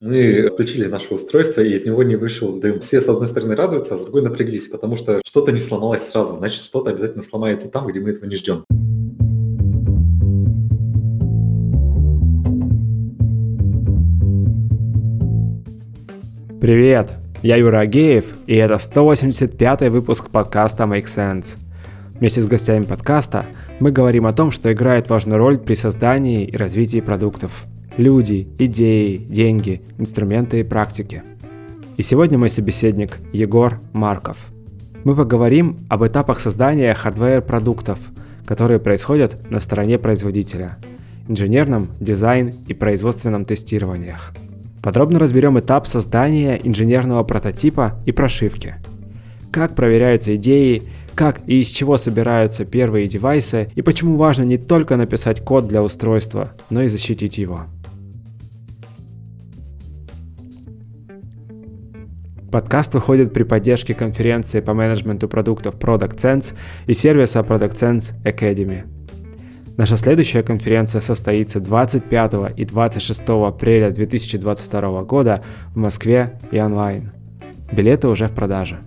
Мы включили наше устройство, и из него не вышел дым. Все, с одной стороны, радуются, а с другой напряглись, потому что что-то не сломалось сразу. Значит, что-то обязательно сломается там, где мы этого не ждем. Привет! Я Юра Агеев, и это 185-й выпуск подкаста Make Sense. Вместе с гостями подкаста мы говорим о том, что играет важную роль при создании и развитии продуктов – люди, идеи, деньги, инструменты и практики. И сегодня мой собеседник Егор Марков. Мы поговорим об этапах создания хардвер-продуктов, которые происходят на стороне производителя, инженерном, дизайн и производственном тестированиях. Подробно разберем этап создания инженерного прототипа и прошивки. Как проверяются идеи, как и из чего собираются первые девайсы и почему важно не только написать код для устройства, но и защитить его. Подкаст выходит при поддержке конференции по менеджменту продуктов Product Sense и сервиса Product Sense Academy. Наша следующая конференция состоится 25 и 26 апреля 2022 года в Москве и онлайн. Билеты уже в продаже.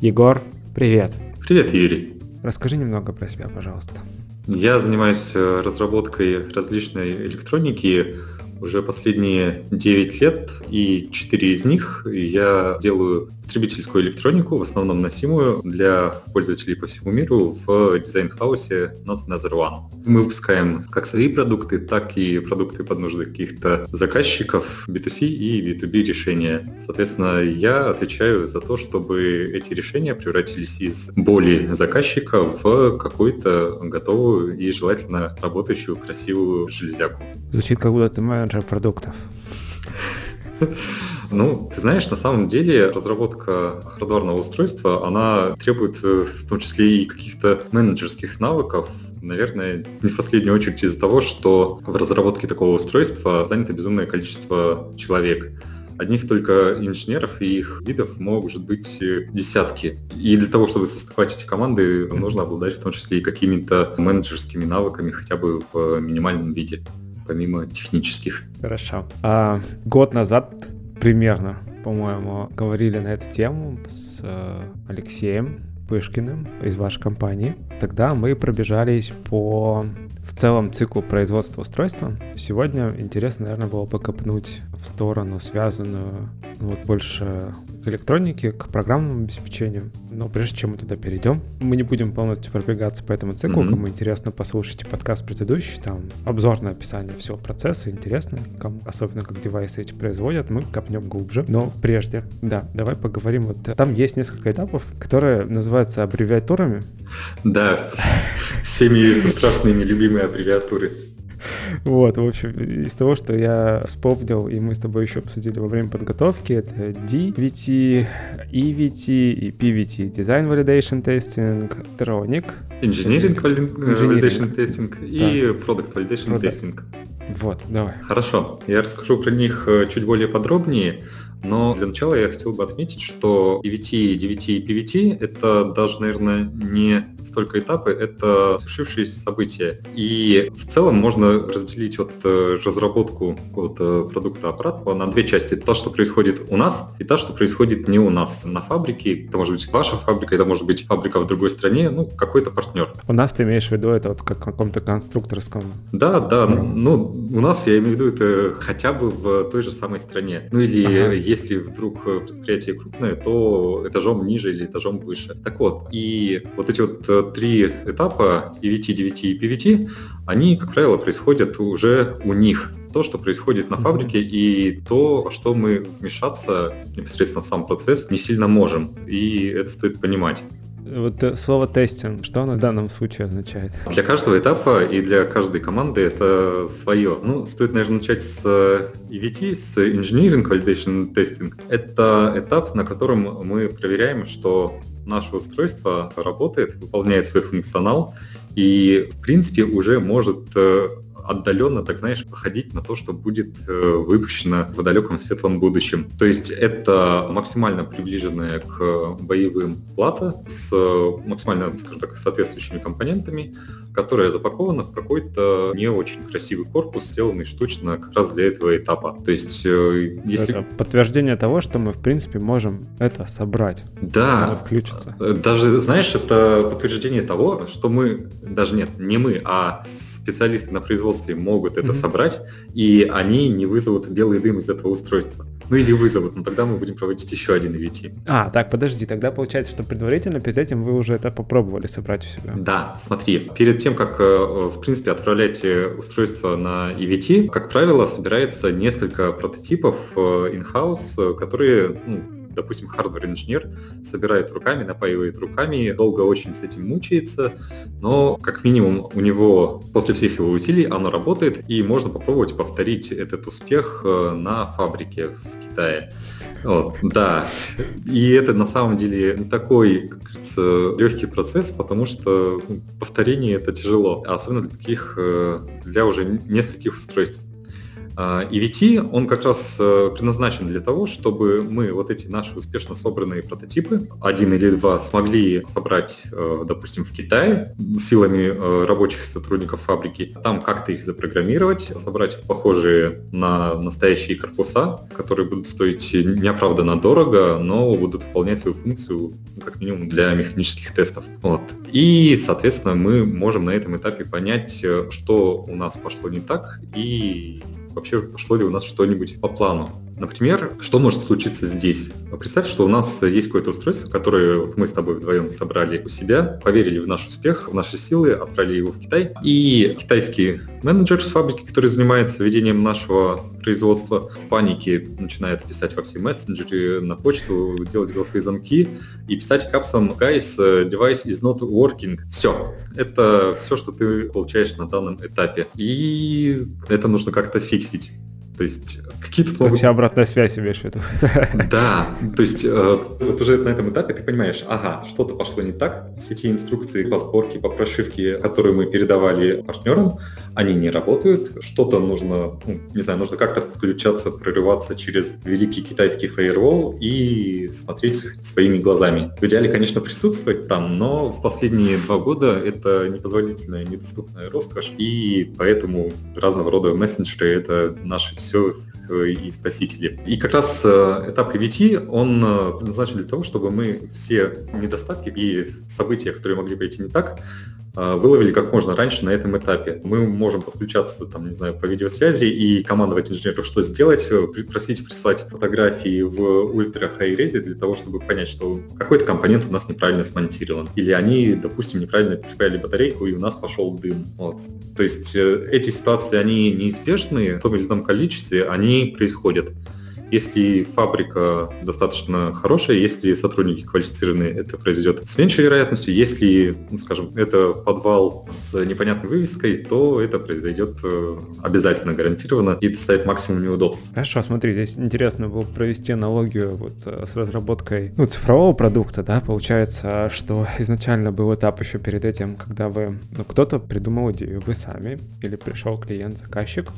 Егор, привет. Привет, Юрий. Расскажи немного про себя, пожалуйста. Я занимаюсь э, разработкой различной электроники уже последние 9 лет, и 4 из них я делаю потребительскую электронику, в основном носимую для пользователей по всему миру в дизайн-хаусе Not Another One. Мы выпускаем как свои продукты, так и продукты под нужды каких-то заказчиков, B2C и B2B решения. Соответственно, я отвечаю за то, чтобы эти решения превратились из боли заказчика в какую-то готовую и желательно работающую красивую железяку. Звучит, как будто ты менеджер продуктов. Ну, ты знаешь, на самом деле разработка хардварного устройства, она требует э, в том числе и каких-то менеджерских навыков, Наверное, не в последнюю очередь из-за того, что в разработке такого устройства занято безумное количество человек. Одних только инженеров и их видов может быть э, десятки. И для того, чтобы составать эти команды, нужно обладать в том числе и какими-то менеджерскими навыками хотя бы в минимальном виде помимо технических. Хорошо. А, год назад примерно, по-моему, говорили на эту тему с э, Алексеем Пышкиным из вашей компании. Тогда мы пробежались по в целом циклу производства устройства. Сегодня интересно, наверное, было покопнуть в сторону, связанную ну, вот больше к электронике, к программному обеспечению. Но прежде чем мы туда перейдем, мы не будем полностью пробегаться по этому циклу. Mm-hmm. Кому интересно, послушайте подкаст предыдущий, там обзорное описание всего процесса, интересно, кому, особенно как девайсы эти производят, мы копнем глубже. Но прежде, да, давай поговорим. Вот там есть несколько этапов, которые называются аббревиатурами. Да, всеми страшные нелюбимые аббревиатуры. Вот, в общем, из того, что я вспомнил, и мы с тобой еще обсудили во время подготовки, это DVT, EVT и PVT. Design Validation Testing, Tronic. Engineering Validation Testing и Product Validation Testing. Вот, давай. Хорошо, я расскажу про них э, чуть более подробнее. Но для начала я хотел бы отметить, что EVT, DVT и PVT — это даже, наверное, не столько этапы, это свершившиеся события. И в целом можно разделить вот э, разработку какого-то продукта аппарата на две части. То, что происходит у нас, и то, что происходит не у нас на фабрике. Это может быть ваша фабрика, это может быть фабрика в другой стране, ну, какой-то партнер. У нас ты имеешь в виду это вот как в каком-то конструкторском? Да, да. Ну, у нас, я имею в виду, это хотя бы в той же самой стране. Ну, или ага если вдруг э, предприятие крупное, то этажом ниже или этажом выше. Так вот, и вот эти вот э, три этапа, EVT, DVT и PVT, они, как правило, происходят уже у них то, что происходит на фабрике, и то, что мы вмешаться непосредственно в сам процесс не сильно можем. И это стоит понимать. Вот э, слово тестинг, что оно в данном случае означает? Для каждого этапа и для каждой команды это свое. Ну, стоит, наверное, начать с EVT, с Engineering Validation Testing. Это этап, на котором мы проверяем, что наше устройство работает, выполняет свой функционал и, в принципе, уже может э, отдаленно, так знаешь, походить на то, что будет э, выпущено в далеком светлом будущем. То есть это максимально приближенная к боевым плата с максимально, скажем так, соответствующими компонентами, которая запакована в какой-то не очень красивый корпус, сделанный штучно как раз для этого этапа. То есть, э, если... Это подтверждение того, что мы, в принципе, можем это собрать. Да. Оно включится. Э, даже, знаешь, это подтверждение того, что мы, даже нет, не мы, а специалисты на производстве могут это mm-hmm. собрать, и они не вызовут белый дым из этого устройства. Ну или вызовут, но тогда мы будем проводить еще один EVT. А, так, подожди, тогда получается, что предварительно перед этим вы уже это попробовали собрать у себя. Да, смотри, перед тем, как, э, в принципе, отправлять э, устройство на EVT, как правило, собирается несколько прототипов э, in-house, которые ну, допустим, хардвер-инженер собирает руками, напаивает руками, долго очень с этим мучается, но как минимум у него после всех его усилий оно работает, и можно попробовать повторить этот успех э, на фабрике в Китае. Вот, да, и это на самом деле не такой, как говорится, легкий процесс, потому что ну, повторение это тяжело, особенно для таких, э, для уже нескольких устройств. EVT, а, он как раз э, предназначен для того, чтобы мы вот эти наши успешно собранные прототипы, один или два, смогли собрать, э, допустим, в Китае силами э, рабочих сотрудников фабрики, там как-то их запрограммировать, собрать похожие на настоящие корпуса, которые будут стоить неоправданно дорого, но будут выполнять свою функцию, ну, как минимум, для механических тестов. Вот. И, соответственно, мы можем на этом этапе понять, что у нас пошло не так, и вообще пошло ли у нас что-нибудь по плану. Например, что может случиться здесь? Представь, что у нас есть какое-то устройство, которое вот мы с тобой вдвоем собрали у себя, поверили в наш успех, в наши силы, отправили его в Китай. И китайский менеджер с фабрики, который занимается ведением нашего производства, в панике начинает писать во все мессенджеры, на почту, делать голосовые замки и писать капсом «Guys, device is not working». Все. Это все, что ты получаешь на данном этапе. И это нужно как-то фиксить. То есть какие-то могут... Вся обратная связь имеешь в виду. Да, то есть э, вот уже на этом этапе ты понимаешь, ага, что-то пошло не так, все те инструкции по сборке, по прошивке, которые мы передавали партнерам, они не работают, что-то нужно, ну, не знаю, нужно как-то подключаться, прорываться через великий китайский фаервол и смотреть своими глазами. В идеале, конечно, присутствовать там, но в последние два года это непозволительная, недоступная роскошь, и поэтому разного рода мессенджеры — это наши все э, и спасители. И как раз э, этап EVT, он э, предназначен для того, чтобы мы все недостатки и события, которые могли пойти не так, выловили как можно раньше на этом этапе. Мы можем подключаться, там, не знаю, по видеосвязи и командовать инженеру, что сделать, э, просить прислать фотографии в ультра хай резе для того, чтобы понять, что какой-то компонент у нас неправильно смонтирован. Или они, допустим, неправильно припаяли батарейку, и у нас пошел дым. Вот. То есть э, эти ситуации, они неизбежны в том или ином количестве, они происходят. Если фабрика достаточно хорошая, если сотрудники квалифицированные, это произойдет с меньшей вероятностью. Если, ну, скажем, это подвал с непонятной вывеской, то это произойдет э, обязательно, гарантированно и доставит максимум неудобств. Хорошо, смотри, здесь интересно было провести аналогию вот э, с разработкой ну, цифрового продукта, да, получается, что изначально был этап еще перед этим, когда вы, ну, кто-то придумал идею, вы сами, или пришел клиент, заказчик,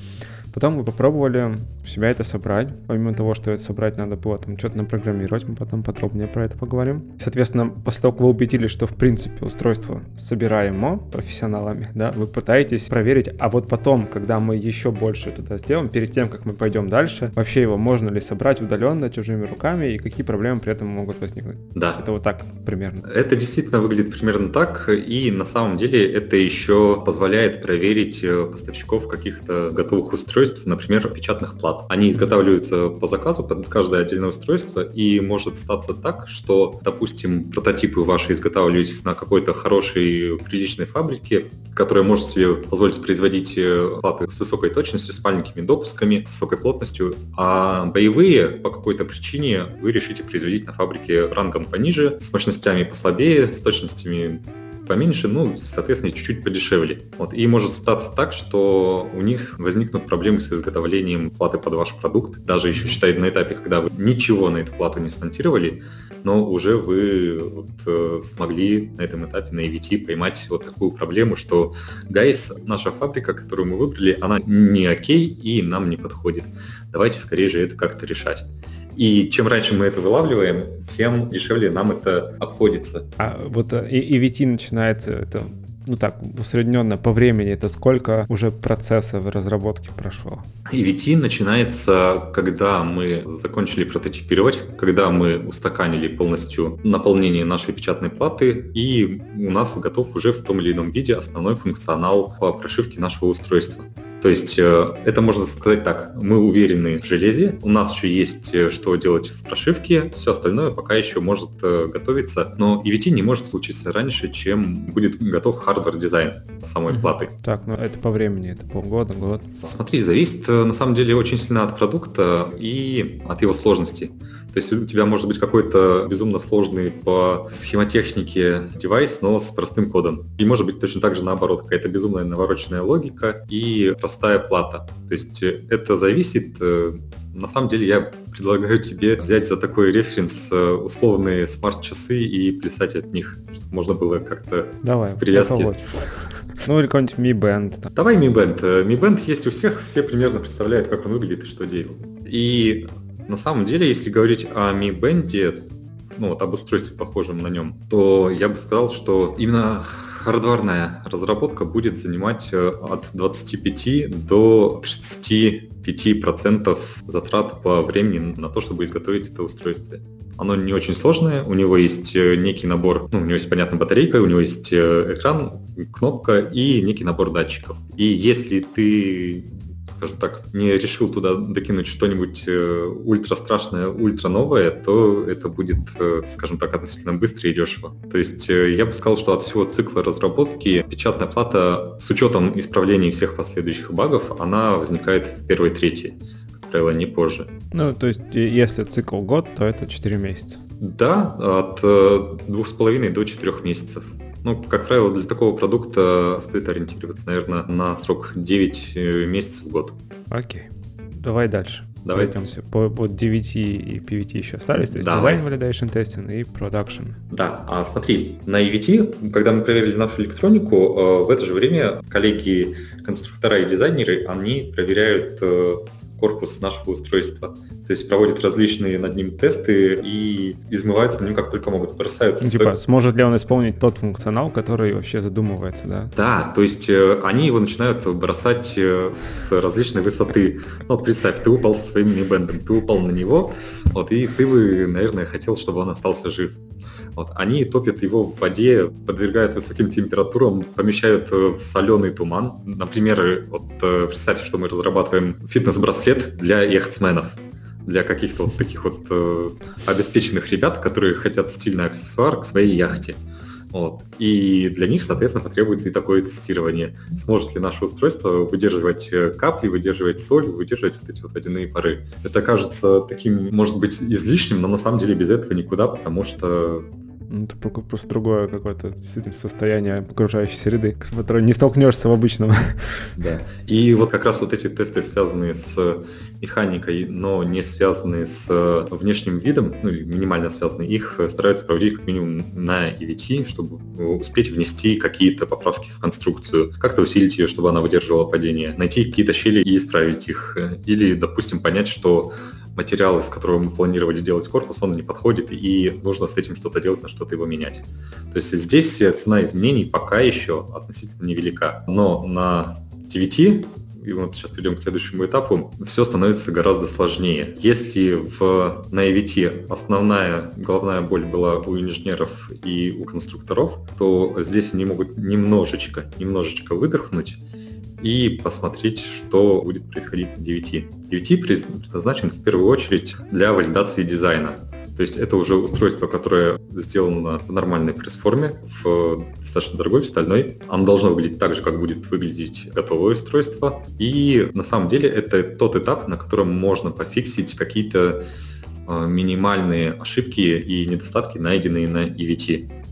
Потом мы попробовали в себя это собрать. Помимо того, что это собрать надо было там что-то напрограммировать, мы потом подробнее про это поговорим. Соответственно, после того, как вы убедились, что в принципе устройство собираемо профессионалами, да, вы пытаетесь проверить, а вот потом, когда мы еще больше туда сделаем, перед тем, как мы пойдем дальше, вообще его можно ли собрать удаленно чужими руками и какие проблемы при этом могут возникнуть. Да. Это вот так примерно. Это действительно выглядит примерно так, и на самом деле это еще позволяет проверить э, поставщиков каких-то готовых устройств устройств, например, печатных плат. Они изготавливаются по заказу под каждое отдельное устройство, и может статься так, что, допустим, прототипы ваши изготавливались на какой-то хорошей, приличной фабрике, которая может себе позволить производить э, платы с высокой точностью, с маленькими допусками, с высокой плотностью, а боевые по какой-то причине вы решите производить на фабрике рангом пониже, с мощностями послабее, с точностями поменьше, ну, соответственно, чуть-чуть подешевле. Вот. И может статься так, что у них возникнут проблемы с изготовлением платы под ваш продукт, даже еще считает на этапе, когда вы ничего на эту плату не смонтировали, но уже вы вот, э, смогли на этом этапе на EVT поймать вот такую проблему, что гайс, наша фабрика, которую мы выбрали, она не окей и нам не подходит. Давайте скорее же это как-то решать. И чем раньше мы это вылавливаем, тем дешевле нам это обходится. А вот э, EVT начинается это ну так, усредненно по времени, это сколько уже процессов разработки прошло? EVT начинается, когда мы закончили прототипировать, когда мы устаканили полностью наполнение нашей печатной платы, и у нас готов уже в том или ином виде основной функционал по прошивке нашего устройства. То есть э, это можно сказать так, мы уверены в железе, у нас еще есть э, что делать в прошивке, все остальное пока еще может э, готовиться, но EVT не может случиться раньше, чем будет готов hardware -дизайн самой платы. Так, ну это по времени, это полгода, год. Смотри, зависит на самом деле очень сильно от продукта и от его сложности. То есть у тебя может быть какой-то безумно сложный по схемотехнике девайс, но с простым кодом. И может быть точно так же наоборот, какая-то безумная навороченная логика и простая плата. То есть э, это зависит э, на самом деле я предлагаю тебе взять за такой референс э, условные смарт-часы и плясать от них, чтобы можно было как-то Давай, в привязке. Ну или какой-нибудь Mi Band. Давай Mi Band. Mi Band есть у всех, все примерно представляют, как он выглядит и что делает. И на самом деле, если говорить о Mi Band, ну вот об устройстве похожем на нем, то я бы сказал, что именно хардварная разработка будет занимать э, от 25 до 35% затрат по времени на то, чтобы изготовить это устройство. Оно не очень сложное, у него есть э, некий набор, ну, у него есть, понятно, батарейка, у него есть э, экран, кнопка и некий набор датчиков. И если ты скажем так, не решил туда докинуть что-нибудь э, ультра страшное, ультра новое, то это будет, э, скажем так, относительно быстро и дешево. То есть э, я бы сказал, что от всего цикла разработки печатная плата с учетом исправлений всех последующих багов, она возникает в первой трети, как правило, не позже. Ну, то есть если цикл год, то это 4 месяца. Да, от двух с половиной до четырех месяцев. Ну, как правило, для такого продукта стоит ориентироваться, наверное, на срок 9 э, месяцев в год. Окей. Давай дальше. Давай. Пройдемся. По, по DVT и PVT еще остались, то есть Давай. Design Validation Testing и Production. Да, а смотри, на EVT, когда мы проверили нашу электронику, э, в это же время коллеги, конструктора и дизайнеры, они проверяют э, корпус нашего устройства. То есть проводят различные над ним тесты и измываются на ним как только могут. Бросают ну, типа, сможет ли он исполнить тот функционал, который вообще задумывается, да? Да, то есть э, они его начинают бросать э, с различной высоты. Ну, вот представь, ты упал со своим мини-бендом, ты упал на него, вот, и ты бы, наверное, хотел, чтобы он остался жив. Вот, они топят его в воде, подвергают высоким температурам, помещают э, в соленый туман. Например, вот представь, что мы разрабатываем фитнес-браслет для яхтсменов для каких-то вот таких вот э, обеспеченных ребят, которые хотят стильный аксессуар к своей яхте. Вот. И для них, соответственно, потребуется и такое тестирование. Сможет ли наше устройство выдерживать э, капли, выдерживать соль, выдерживать вот эти вот водяные пары. Это кажется таким, может быть, излишним, но на самом деле без этого никуда, потому что это просто другое какое-то состояние окружающей среды, с которым не столкнешься в обычном. Да. И вот как раз вот эти тесты, связанные с механикой, но не связанные с внешним видом, ну минимально связанные, их стараются проводить как минимум на EVT, чтобы успеть внести какие-то поправки в конструкцию, как-то усилить ее, чтобы она выдерживала падение, найти какие-то щели и исправить их. Или, допустим, понять, что материал, из которого мы планировали делать корпус, он не подходит, и нужно с этим что-то делать, на что-то его менять. То есть здесь цена изменений пока еще относительно невелика. Но на TVT и вот сейчас перейдем к следующему этапу, все становится гораздо сложнее. Если в, на EVT основная головная боль была у инженеров и у конструкторов, то здесь они могут немножечко, немножечко выдохнуть и посмотреть, что будет происходить на DVT. DVT предназначен в первую очередь для валидации дизайна. То есть это уже устройство, которое сделано в нормальной пресс-форме, в достаточно дорогой, в стальной. Оно должно выглядеть так же, как будет выглядеть готовое устройство. И на самом деле это тот этап, на котором можно пофиксить какие-то а, минимальные ошибки и недостатки, найденные на EVT.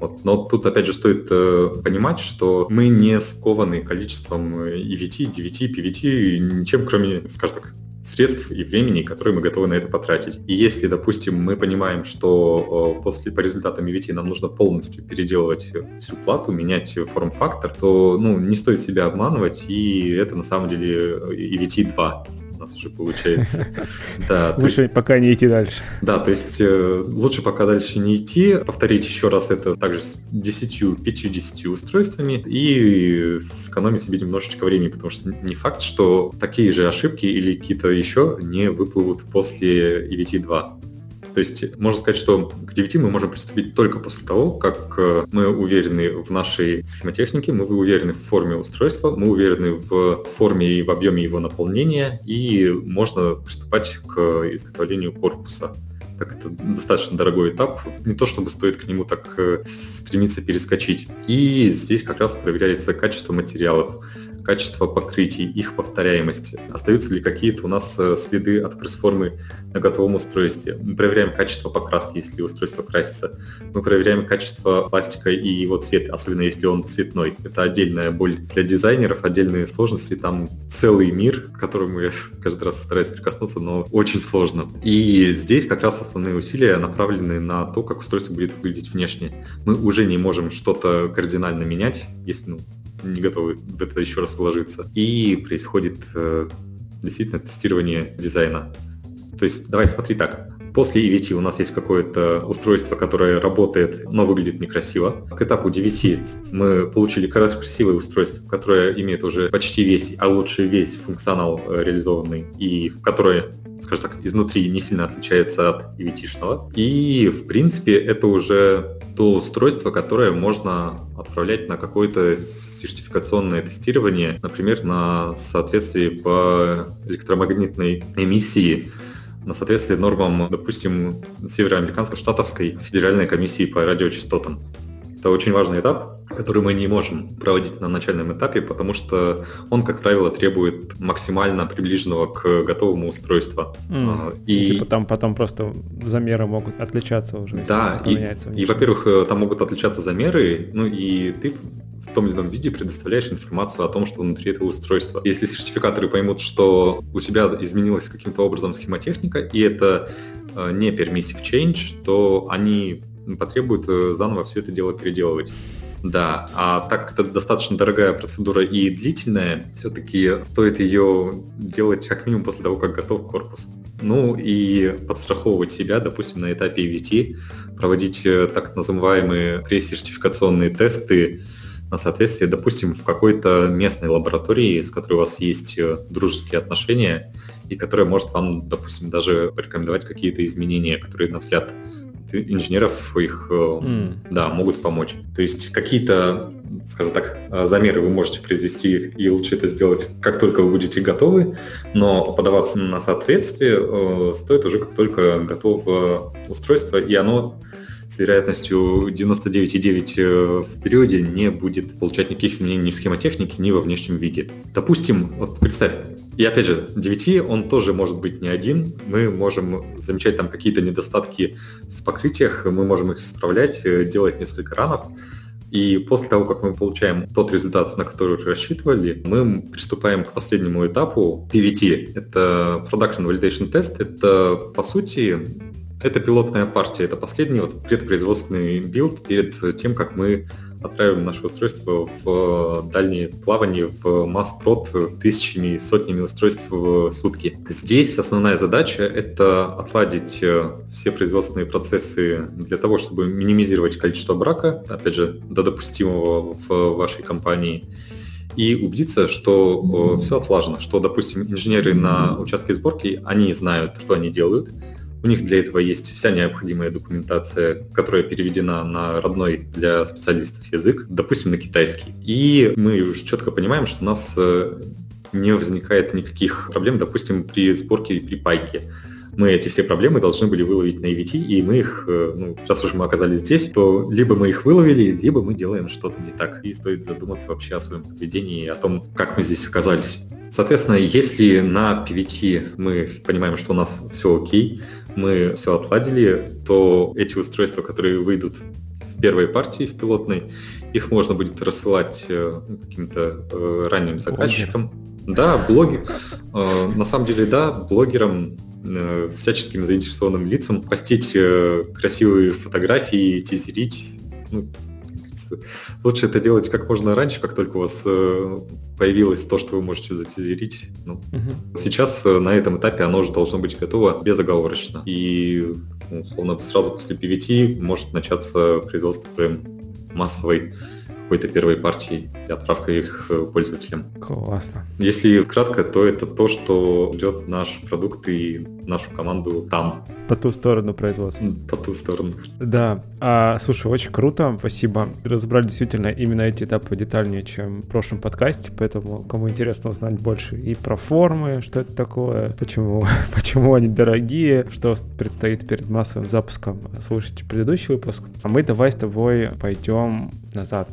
Вот. Но тут, опять же, стоит э, понимать, что мы не скованы количеством EVT, DVT, PVT, ничем, кроме, скажем так, средств и времени, которые мы готовы на это потратить. И если, допустим, мы понимаем, что после по результатам EVT нам нужно полностью переделывать всю плату, менять форм-фактор, то ну, не стоит себя обманывать, и это на самом деле EVT 2 у нас уже получается. Да, лучше есть, пока не идти дальше. Да, то есть э, лучше пока дальше не идти, повторить еще раз это также с 10-50 устройствами и сэкономить себе немножечко времени, потому что не факт, что такие же ошибки или какие-то еще не выплывут после EVT 2. То есть можно сказать, что к 9 мы можем приступить только после того, как э, мы уверены в нашей схемотехнике, мы уверены в форме устройства, мы уверены в форме и в объеме его наполнения, и можно приступать к изготовлению корпуса. Так это достаточно дорогой этап, не то чтобы стоит к нему так э, стремиться перескочить. И здесь как раз проверяется качество материалов, качество покрытий, их повторяемость, остаются ли какие-то у нас э, следы от пресс-формы на готовом устройстве. Мы проверяем качество покраски, если устройство красится. Мы проверяем качество пластика и его цвет, особенно если он цветной. Это отдельная боль для дизайнеров, отдельные сложности. Там целый мир, к которому я каждый раз стараюсь прикоснуться, но очень сложно. И здесь как раз основные усилия направлены на то, как устройство будет выглядеть внешне. Мы уже не можем что-то кардинально менять, если ну, не готовы в это еще раз вложиться. И происходит э, действительно тестирование дизайна. То есть, давай смотри так. После EVT у нас есть какое-то устройство, которое работает, но выглядит некрасиво. К этапу DVT мы получили красивое устройство, которое имеет уже почти весь, а лучше весь функционал э, реализованный, и в которое скажем так, изнутри не сильно отличается от EVT-шного. И, в принципе, это уже то устройство, которое можно отправлять на какое-то сертификационное тестирование, например, на соответствие по электромагнитной эмиссии, на соответствие нормам, допустим, североамериканско-штатовской федеральной комиссии по радиочастотам. Это очень важный этап, который мы не можем проводить на начальном этапе, потому что он, как правило, требует максимально приближенного к готовому устройству. Mm. И типа там потом просто замеры могут отличаться уже. Да, и, и, во-первых, э, там могут отличаться замеры, ну и ты в том или ином виде предоставляешь информацию о том, что внутри этого устройства. Если сертификаторы поймут, что у тебя изменилась каким-то образом схемотехника, и это э, не permissive change, то они потребуют э, заново все это дело переделывать. Да, а так как это достаточно дорогая процедура и длительная, все-таки стоит ее делать как минимум после того, как готов корпус. Ну и подстраховывать себя, допустим, на этапе EVT, проводить э, так называемые пресс-сертификационные тесты на соответствие, допустим, в какой-то местной лаборатории, с которой у вас есть э, дружеские отношения, и которая может вам, допустим, даже порекомендовать какие-то изменения, которые, на взгляд инженеров их mm. да, могут помочь. То есть какие-то, скажем так, э, замеры вы можете произвести, и лучше это сделать, как только вы будете готовы, но подаваться на соответствие стоит уже как только готово устройство, и оно с вероятностью 99,9 в периоде не будет получать никаких изменений ни в схемотехнике, ни во внешнем виде. Допустим, вот представь, и опять же, 9 он тоже может быть не один. Мы можем замечать там какие-то недостатки в покрытиях, мы можем их исправлять, э, делать несколько ранов. И после того, как мы получаем тот результат, на который рассчитывали, мы приступаем к последнему этапу PVT. Это Production Validation Test. Это, по сути, это пилотная партия. Это последний вот предпроизводственный build перед тем, как мы отправим наше устройство в дальние плавания в mass-prod тысячами и сотнями устройств в сутки. Здесь основная задача — это отладить э, все производственные процессы для того, чтобы минимизировать количество брака, опять же, до допустимого в вашей компании, и убедиться, что э, все отлажено, что, допустим, инженеры на участке сборки, они знают, что они делают, у них для этого есть вся необходимая документация, которая переведена на родной для специалистов язык, допустим, на китайский. И мы уже четко понимаем, что у нас э, не возникает никаких проблем, допустим, при сборке и при пайке мы эти все проблемы должны были выловить на EVT, и мы их, э, ну, раз уж мы оказались здесь, то либо мы их выловили, либо мы делаем что-то не так. И стоит задуматься вообще о своем поведении и о том, как мы здесь оказались. Соответственно, если на PVT мы понимаем, что у нас все окей, мы все отладили, то эти устройства, которые выйдут в первой партии, в пилотной. Их можно будет рассылать э, ну, каким-то э, ранним заказчикам. Блогер. Да, блоги. Э, на самом деле, да, блогерам всяческим заинтересованным лицам постить красивые фотографии, тизерить. Ну, лучше это делать как можно раньше, как только у вас э, появилось то, что вы можете затизерить. Ну, угу. Сейчас э, на этом этапе оно уже должно быть готово безоговорочно. И ну, условно сразу после PVT может начаться производство прям массовой какой-то первой партии и отправка их э, пользователям. Классно. Если кратко, то это то, что ждет наш продукт и нашу команду там. По ту сторону производства. По ту сторону. Да. А, слушай, очень круто, спасибо. Разобрали действительно именно эти этапы детальнее, чем в прошлом подкасте, поэтому кому интересно узнать больше и про формы, что это такое, почему, почему они дорогие, что предстоит перед массовым запуском, слушайте предыдущий выпуск. А мы давай с тобой пойдем назад.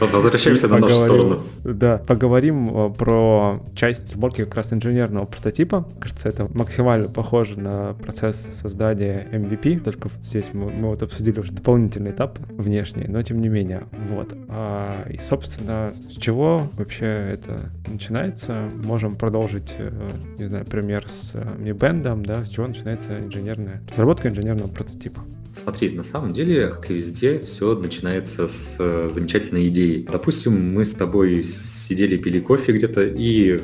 Возвращаемся на нашу сторону. Да, поговорим э, про часть сборки как раз инженерного прототипа. Кажется, это максимально похоже на процесс создания MVP, только вот здесь мы, мы вот обсудили уже дополнительный этап внешний, но тем не менее. Вот. А, и, собственно, с чего вообще это начинается? Можем продолжить, э, не знаю, пример с Mi Band, да, с чего начинается инженерная разработка инженерного прототипа. Смотри, на самом деле, как и везде, все начинается с э, замечательной идеи. Допустим, мы с тобой сидели, пили кофе где-то, и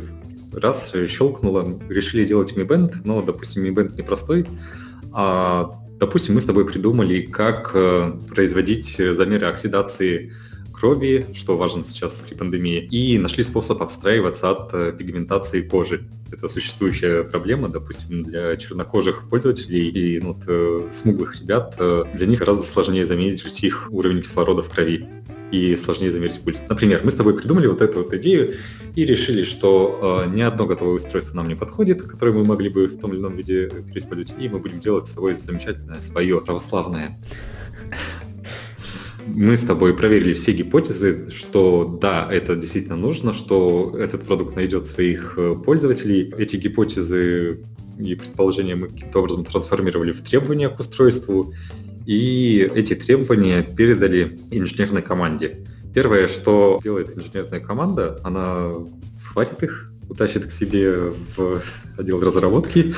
раз щелкнуло, решили делать Mi но, допустим, Mi Band непростой, а, допустим, мы с тобой придумали, как э, производить замеры оксидации крови, что важно сейчас при пандемии, и нашли способ отстраиваться от э, пигментации кожи. Это существующая проблема, допустим, для чернокожих пользователей и ну, вот, э, смуглых ребят. Э, для них гораздо сложнее замерить их уровень кислорода в крови и сложнее замерить пульс. Например, мы с тобой придумали вот эту вот идею и решили, что э, ни одно готовое устройство нам не подходит, которое мы могли бы в том или ином виде переиспользовать, и мы будем делать с собой замечательное свое православное мы с тобой проверили все гипотезы, что да, это действительно нужно, что этот продукт найдет своих э, пользователей. Эти гипотезы и предположения мы каким-то образом трансформировали в требования к устройству, и эти требования передали инженерной команде. Первое, что делает инженерная команда, она схватит их, утащит к себе в отдел разработки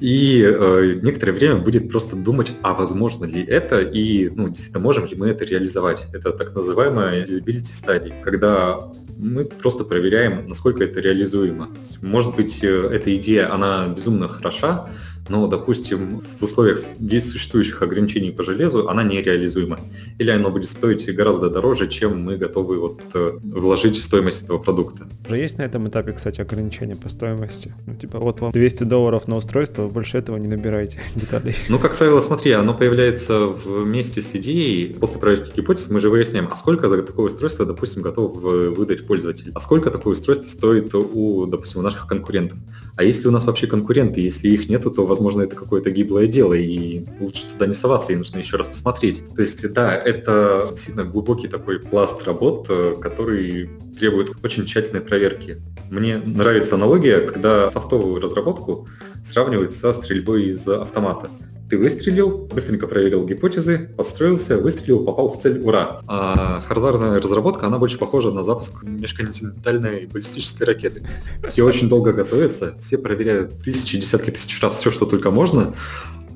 и э, некоторое время будет просто думать, а возможно ли это и ну, действительно можем ли мы это реализовать. Это так называемая disability study, когда мы просто проверяем, насколько это реализуемо. Может быть, э, эта идея, она безумно хороша, но, допустим, в условиях существующих ограничений по железу она нереализуема. Или оно будет стоить гораздо дороже, чем мы готовы вот э, вложить в стоимость этого продукта. Уже есть на этом этапе, кстати, ограничения по стоимости? Ну, типа, вот вам 200 долларов на устройство, больше этого не набирайте деталей. Ну, как правило, смотри, оно появляется вместе с идеей. После проверки гипотез мы же выясняем, а сколько за такое устройство, допустим, готов выдать пользователь, а сколько такое устройство стоит у, допустим, у наших конкурентов. А если у нас вообще конкуренты, если их нету, то, возможно, это какое-то гиблое дело, и лучше туда не соваться, и нужно еще раз посмотреть. То есть, да, это действительно глубокий такой пласт работ, э, который требует очень тщательной проверки. Мне нравится аналогия, когда софтовую разработку сравнивают со стрельбой из автомата. Ты выстрелил, быстренько проверил гипотезы, подстроился, выстрелил, попал в цель, ура. А хардварная разработка, она больше похожа на запуск межконтинентальной баллистической ракеты. Все очень долго готовятся, все проверяют тысячи, десятки тысяч раз все, что только можно,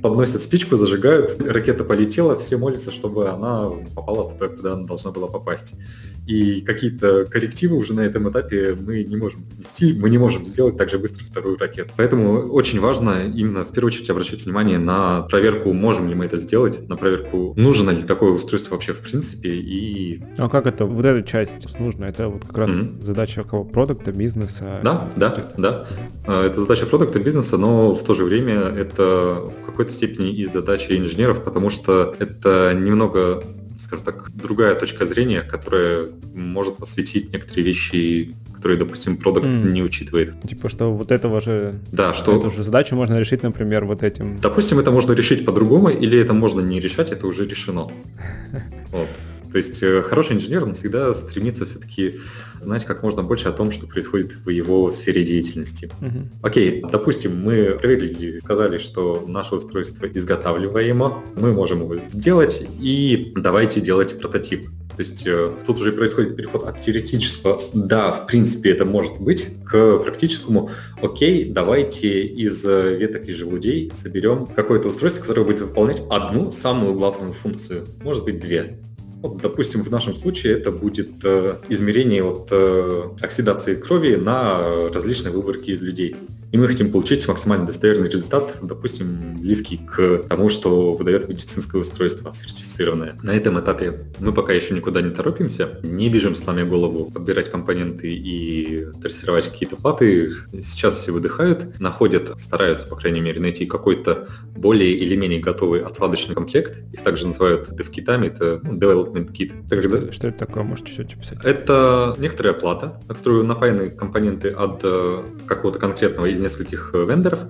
подносят спичку, зажигают, ракета полетела, все молятся, чтобы она попала туда, куда она должна была попасть. И какие-то коррективы уже на этом этапе мы не можем внести, мы не можем сделать так же быстро вторую ракету. Поэтому очень важно именно в первую очередь обращать внимание на проверку, можем ли мы это сделать, на проверку, нужно ли такое устройство вообще в принципе и... А как это, вот эту часть нужно? Это вот как раз mm-hmm. задача кого? Продукта, бизнеса? Да, да, да. А, это задача продукта, бизнеса, но в то же время это в какой-то степени и задача инженеров, потому что это немного скажем так, другая точка зрения, которая может посвятить некоторые вещи, которые, допустим, продукт mm. не учитывает. Типа, что вот этого же... Да, что... Эту же задачу можно решить, например, вот этим. Допустим, это можно решить по-другому, или это можно не решать, это уже решено. Вот. То есть э, хороший инженер, он всегда стремится все-таки знать как можно больше о том, что происходит в его сфере деятельности. Угу. Окей, допустим, мы проверили и сказали, что наше устройство изготавливаемо, мы можем его сделать, и давайте делать прототип. То есть э, тут уже происходит переход от теоретического «да, в принципе, это может быть» к практическому «окей, давайте из э, веток и желудей соберем какое-то устройство, которое будет выполнять одну самую главную функцию, может быть, две». Допустим, в нашем случае это будет э, измерение от э, оксидации крови на различные выборки из людей и мы хотим получить максимально достоверный результат, допустим, близкий к тому, что выдает медицинское устройство сертифицированное. На этом этапе мы пока еще никуда не торопимся, не бежим сломя голову подбирать компоненты и трассировать какие-то платы. Сейчас все выдыхают, находят, стараются, по крайней мере, найти какой-то более или менее готовый отладочный комплект. Их также называют dev-китами, это ну, development kit. Также, что, что это такое? Можете чуть-чуть описать? Это некоторая плата, на которую напаяны компоненты от э, какого-то конкретного или нескольких э, вендоров,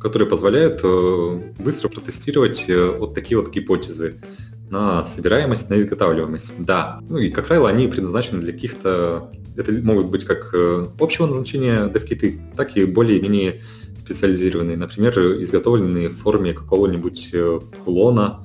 которые позволяют э, быстро протестировать э, вот такие вот гипотезы на собираемость, на изготавливаемость. Да, ну и, как правило, они предназначены для каких-то... Это могут быть как общего назначения девкиты, так и более-менее специализированные. Например, изготовленные в форме какого-нибудь кулона,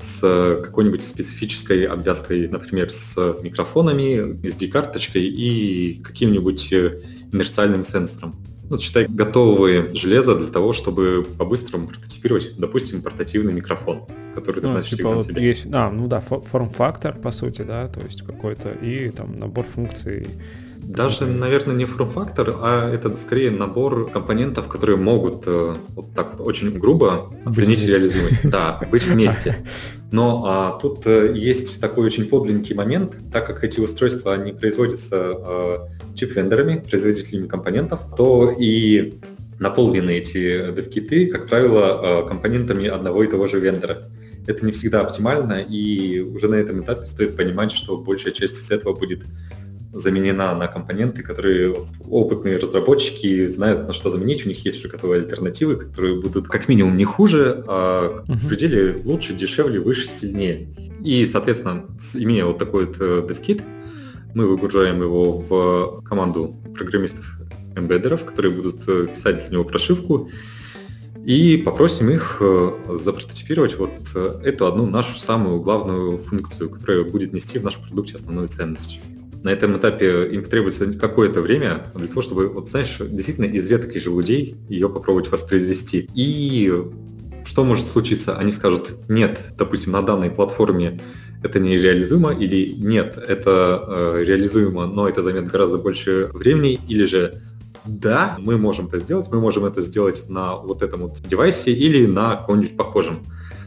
с какой-нибудь специфической обвязкой, например, с микрофонами, SD-карточкой и каким-нибудь инерциальным сенсором ну, считай, готовые железо для того, чтобы по-быстрому прототипировать, допустим, портативный микрофон, который ты ну, типа вот. Есть, а, ну да, форм-фактор, по сути, да, то есть какой-то, и там набор функций. Даже, наверное, не форм-фактор, а это скорее набор компонентов, которые могут э, вот так очень грубо оценить реализуемость. Да, быть вместе. Но а, тут а, есть такой очень подлинный момент, так как эти устройства, они производятся а, чип-вендорами, производителями компонентов, то и наполнены эти DevKit, как правило, а, компонентами одного и того же вендора. Это не всегда оптимально, и уже на этом этапе стоит понимать, что большая часть из этого будет заменена на компоненты, которые опытные разработчики знают, на что заменить. У них есть уже готовые альтернативы, которые будут как минимум не хуже, а uh-huh. в пределе лучше, дешевле, выше, сильнее. И, соответственно, имея вот такой вот э, DevKit, мы выгружаем его в команду программистов эмбеддеров, которые будут э, писать для него прошивку, и попросим их э, запрототипировать вот эту одну нашу самую главную функцию, которая будет нести в нашем продукте основную ценность на этом этапе им требуется какое-то время для того, чтобы, вот знаешь, действительно из веток и желудей ее попробовать воспроизвести. И что может случиться? Они скажут, нет, допустим, на данной платформе это не реализуемо, или нет, это э, реализуемо, но это займет гораздо больше времени, или же да, мы можем это сделать, мы можем это сделать на вот этом вот девайсе или на каком-нибудь похожем.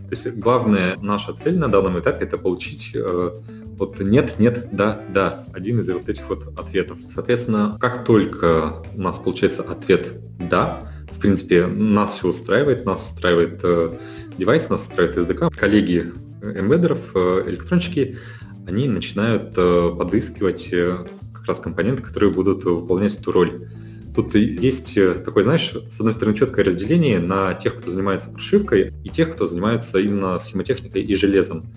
То есть главная наша цель на данном этапе это получить э, вот нет, нет, да, да. Один из вот этих вот ответов. Соответственно, как только у нас получается ответ «да», в принципе, нас все устраивает, нас устраивает э, девайс, нас устраивает SDK. Коллеги эмбеддеров, э, электрончики, они начинают э, подыскивать э, как раз компоненты, которые будут выполнять эту роль. Тут есть э, такое, знаешь, с одной стороны, четкое разделение на тех, кто занимается прошивкой, и тех, кто занимается именно схемотехникой и железом.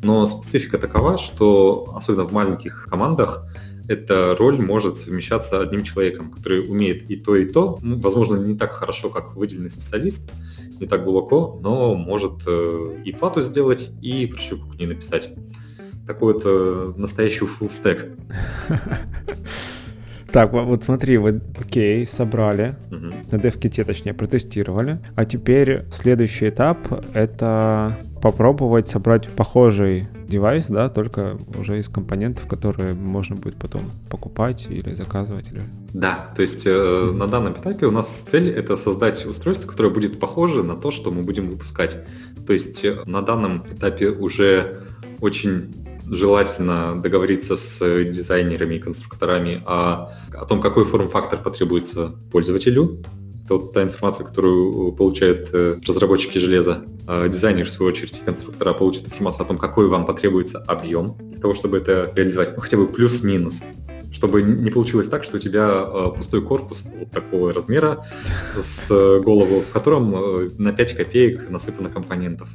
Но специфика такова, что особенно в маленьких командах эта роль может совмещаться одним человеком, который умеет и то, и то. Ну, возможно, не так хорошо, как выделенный специалист, не так глубоко, но может э, и плату сделать, и прошивку к ней написать. Такой вот э, настоящий full stack. Так, вот смотри, вот окей, собрали, угу. на DevKit точнее протестировали, а теперь следующий этап — это попробовать собрать похожий девайс, да, только уже из компонентов, которые можно будет потом покупать или заказывать. Или... Да, то есть э, на данном этапе у нас цель это создать устройство, которое будет похоже на то, что мы будем выпускать. То есть э, на данном этапе уже очень желательно договориться с дизайнерами и конструкторами о, о том, какой форм-фактор потребуется пользователю. Это вот та информация, которую получают э, разработчики железа. А дизайнер, в свою очередь, и конструктора получат информацию о том, какой вам потребуется объем для того, чтобы это реализовать. Ну, хотя бы плюс-минус чтобы не получилось так, что у тебя э, пустой корпус вот такого размера с голову, в котором э, на 5 копеек насыпано компонентов.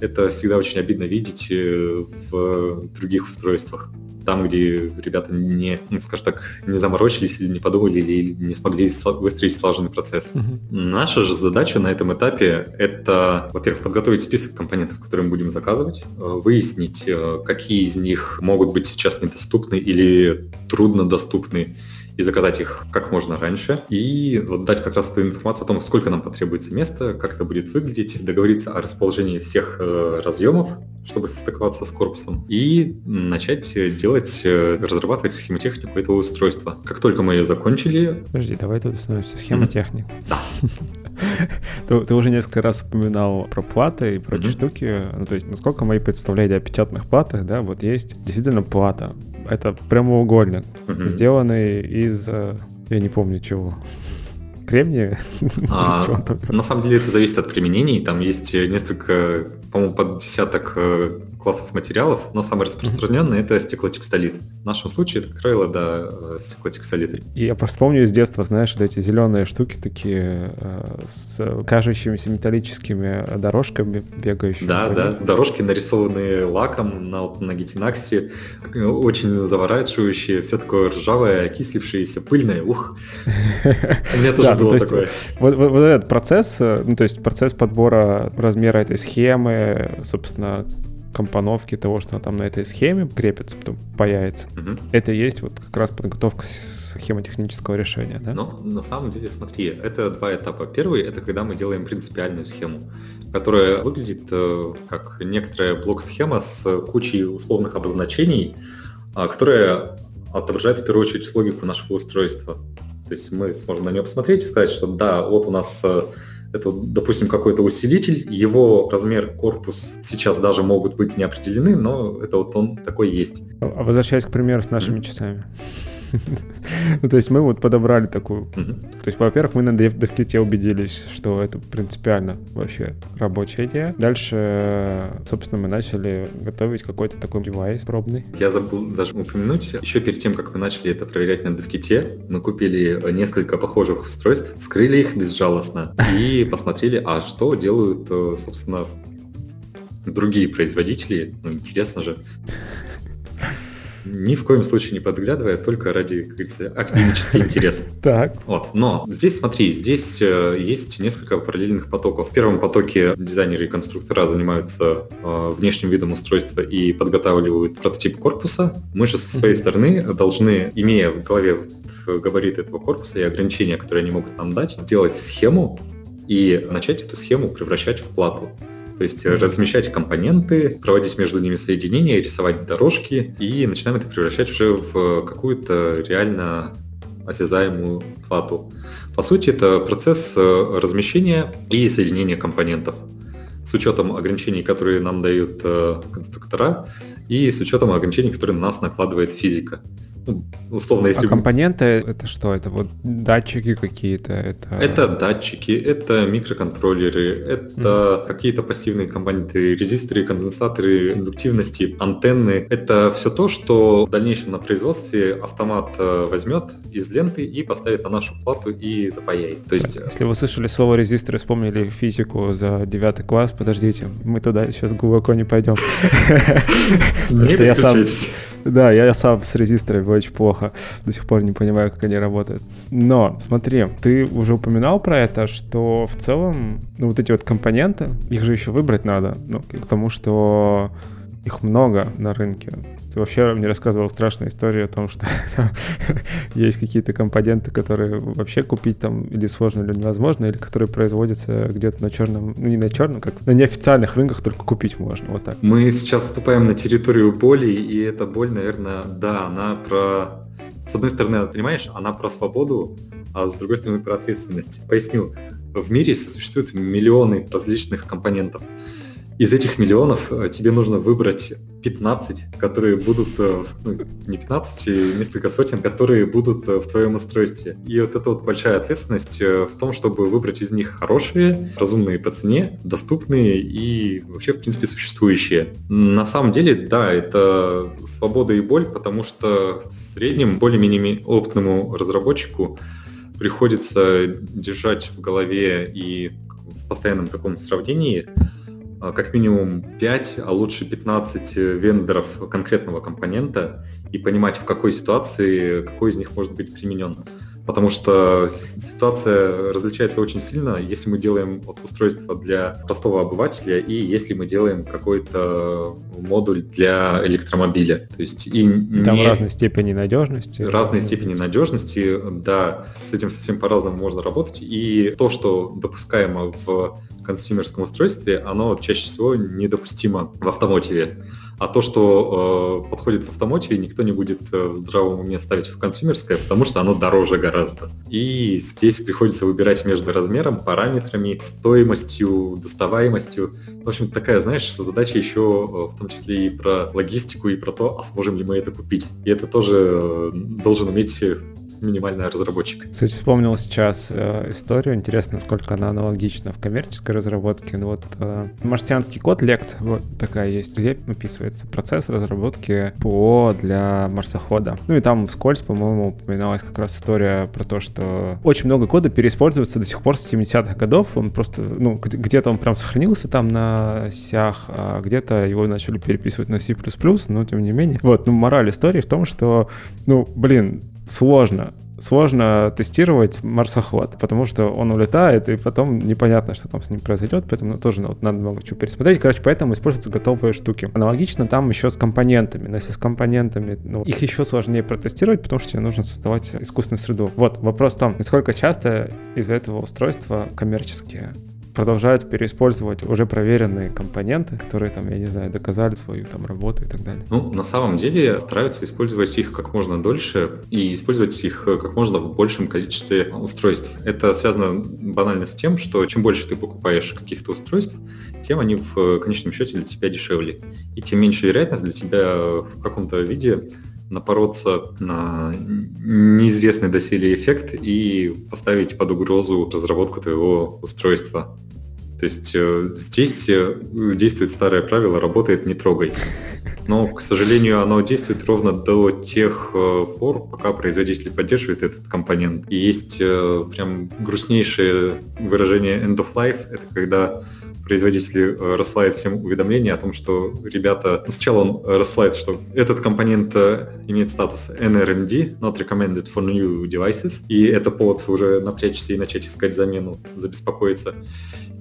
Это всегда очень обидно видеть э, в других устройствах там, где ребята не, ну, скажем так, не заморочились или не подумали, или не смогли выстроить слаженный процесс. Uh-huh. Наша же задача на этом этапе — это, во-первых, подготовить список компонентов, которые мы будем заказывать, э, выяснить, э, какие из них могут быть сейчас недоступны или труднодоступны, и заказать их как можно раньше, и вот дать как раз эту информацию о том, сколько нам потребуется места, как это будет выглядеть, договориться о расположении всех э, разъемов, чтобы состыковаться с корпусом, и начать делать, э, разрабатывать схемотехнику этого устройства. Как только мы ее закончили... Подожди, давай тут становится схемотехник. Да. Ты, ты уже несколько раз упоминал про платы и прочие mm-hmm. штуки. Ну, то есть, насколько мои представления о печатных платах, да, вот есть действительно плата. Это прямоугольник, mm-hmm. сделанный из, э, я не помню чего. Кремния? А, на самом деле это зависит от применений. Там есть несколько, по-моему, под десяток э, классов материалов, но самый распространенный это стеклотекстолит. В нашем случае это, как правило, да, э, стеклотекстолит. И я просто помню из детства, знаешь, вот эти зеленые штуки такие э, с кажущимися металлическими дорожками бегающими. Да, да, дорожки нарисованные лаком на, на гетинаксе, очень заворачивающие, все такое ржавое, окислившееся, пыльное, ух. У меня тоже было такое. Вот этот процесс, э, ну то есть процесс подбора размера этой схемы, собственно, компоновки того, что там на этой схеме крепится, потом появится. Угу. Это есть вот как раз подготовка схемотехнического решения, да? Но на самом деле, смотри, это два этапа. Первый — это когда мы делаем принципиальную схему, которая выглядит э, как некоторая блок-схема с кучей условных обозначений, э, которая отображает в первую очередь логику нашего устройства. То есть мы сможем на нее посмотреть и сказать, что да, вот у нас э, это, допустим, какой-то усилитель, его размер, корпус сейчас даже могут быть не определены, но это вот он такой есть. А возвращаясь к примеру с нашими mm-hmm. часами. ну, то есть мы вот подобрали такую... То есть, во-первых, мы на DevKit убедились, что это принципиально вообще рабочая идея. Дальше, собственно, мы начали готовить какой-то такой девайс пробный. Я забыл даже упомянуть, еще перед тем, как мы начали это проверять на DevKit, мы купили несколько похожих устройств, скрыли их безжалостно и посмотрели, а что делают, э, собственно, другие производители. Ну, интересно же ни в коем случае не подглядывая, только ради, как говорится, академический интерес. Так. Вот. Но здесь, смотри, здесь э, есть несколько параллельных потоков. В первом потоке дизайнеры и конструктора занимаются э, внешним видом устройства и подготавливают прототип корпуса. Мы же со своей стороны должны, имея в голове габариты этого корпуса и ограничения, которые они могут нам дать, сделать схему и начать эту схему превращать в плату. То есть размещать компоненты, проводить между ними соединения, рисовать дорожки и начинаем это превращать уже в какую-то реально осязаемую плату. По сути, это процесс э, размещения и соединения компонентов с учетом ограничений, которые нам дают э, конструктора, и с учетом ограничений, которые на нас накладывает физика. Ну, условно, если... А компоненты это что? Это вот датчики какие-то? Это, это датчики, это микроконтроллеры, это mm. какие-то пассивные компоненты, резисторы, конденсаторы, индуктивности, антенны. Это все то, что в дальнейшем на производстве автомат э, возьмет из ленты и поставит на нашу плату и запаяет. То есть... Если вы слышали слово резисторы, вспомнили физику за девятый класс, подождите, мы туда сейчас глубоко не пойдем. Не я сам да, я сам с резисторами очень плохо. До сих пор не понимаю, как они работают. Но, смотри, ты уже упоминал про это, что в целом, ну, вот эти вот компоненты, их же еще выбрать надо. Ну, к тому, что их много на рынке. Ты вообще мне рассказывал страшную историю о том, что есть какие-то компоненты, которые вообще купить там или сложно, или невозможно, или которые производятся где-то на черном, ну не на черном, как на неофициальных рынках только купить можно, вот так. Мы сейчас вступаем на территорию боли, и эта боль, наверное, да, она про... С одной стороны, понимаешь, она про свободу, а с другой стороны, про ответственность. Поясню. В мире существуют миллионы различных компонентов. Из этих миллионов э, тебе нужно выбрать 15, которые будут, э, ну, не 15, а несколько сотен, которые будут э, в твоем устройстве. И вот это вот большая ответственность в том, чтобы выбрать из них хорошие, разумные по цене, доступные и вообще, в принципе, существующие. На самом деле, да, это свобода и боль, потому что в среднем более-менее опытному разработчику приходится держать в голове и в постоянном таком сравнении как минимум 5, а лучше 15 вендоров конкретного компонента и понимать, в какой ситуации какой из них может быть применен. Потому что ситуация различается очень сильно, если мы делаем вот устройство для простого обывателя и если мы делаем какой-то модуль для электромобиля. То есть и Там не... разной степени надежности. Разные степени надежности, да, с этим совсем по-разному можно работать. И то, что допускаемо в консюмерском устройстве, оно чаще всего недопустимо в автомотиве. А то, что э, подходит в автомотиве, никто не будет э, в здравом уме ставить в консюмерское, потому что оно дороже гораздо. И здесь приходится выбирать между размером, параметрами, стоимостью, доставаемостью. В общем, такая, знаешь, задача еще э, в том числе и про логистику, и про то, а сможем ли мы это купить. И это тоже э, должен уметь минимальный разработчик. Кстати, вспомнил сейчас э, историю. Интересно, насколько она аналогична в коммерческой разработке. Ну вот э, марсианский код лекция вот такая есть, где описывается процесс разработки ПО для марсохода. Ну и там вскользь, по-моему, упоминалась как раз история про то, что очень много кода переиспользуется до сих пор с 70-х годов. Он просто, ну, где-то он прям сохранился там на сях, а где-то его начали переписывать на C++, но тем не менее. Вот, ну, мораль истории в том, что, ну, блин, сложно сложно тестировать марсоход, потому что он улетает, и потом непонятно, что там с ним произойдет, поэтому тоже вот, надо много чего пересмотреть. Короче, поэтому используются готовые штуки. Аналогично там еще с компонентами. Но если с компонентами, ну, их еще сложнее протестировать, потому что тебе нужно создавать искусственную среду. Вот, вопрос в том, насколько часто из этого устройства коммерческие продолжают переиспользовать уже проверенные компоненты, которые там, я не знаю, доказали свою там работу и так далее. Ну, на самом деле стараются использовать их как можно дольше и использовать их как можно в большем количестве устройств. Это связано банально с тем, что чем больше ты покупаешь каких-то устройств, тем они в конечном счете для тебя дешевле. И тем меньше вероятность для тебя в каком-то виде напороться на неизвестный доселе эффект и поставить под угрозу разработку твоего устройства. То есть э, здесь э, действует старое правило «работает, не трогай». Но, к сожалению, оно действует ровно до тех э, пор, пока производитель поддерживает этот компонент. И есть прям грустнейшее выражение end of life. Это когда производитель рассылает всем уведомления о том, что ребята... Сначала он рассылает, что этот компонент имеет статус NRMD, not recommended for new devices, и это повод уже напрячься и начать искать замену, забеспокоиться.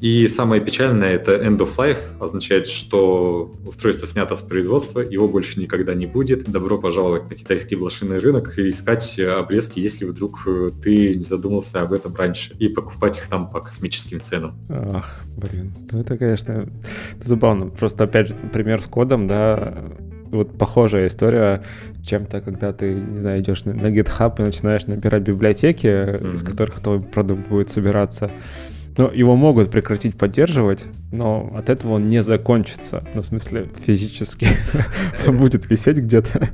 И самое печальное это end of life, означает, что устройство снято с производства, его больше никогда не будет. Добро пожаловать на китайский блошиный рынок и искать обрезки, если вдруг э, ты не задумался об этом раньше, и покупать их там по космическим ценам. Ах, блин, ну это, конечно, забавно. Просто, опять же, пример с кодом, да, вот похожая история чем-то, когда ты, не знаю, идешь на, на GitHub и начинаешь набирать библиотеки, mm-hmm. из которых твой продукт будет собираться. Ну, его могут прекратить поддерживать, но от этого он не закончится. Ну, в смысле, физически будет висеть где-то.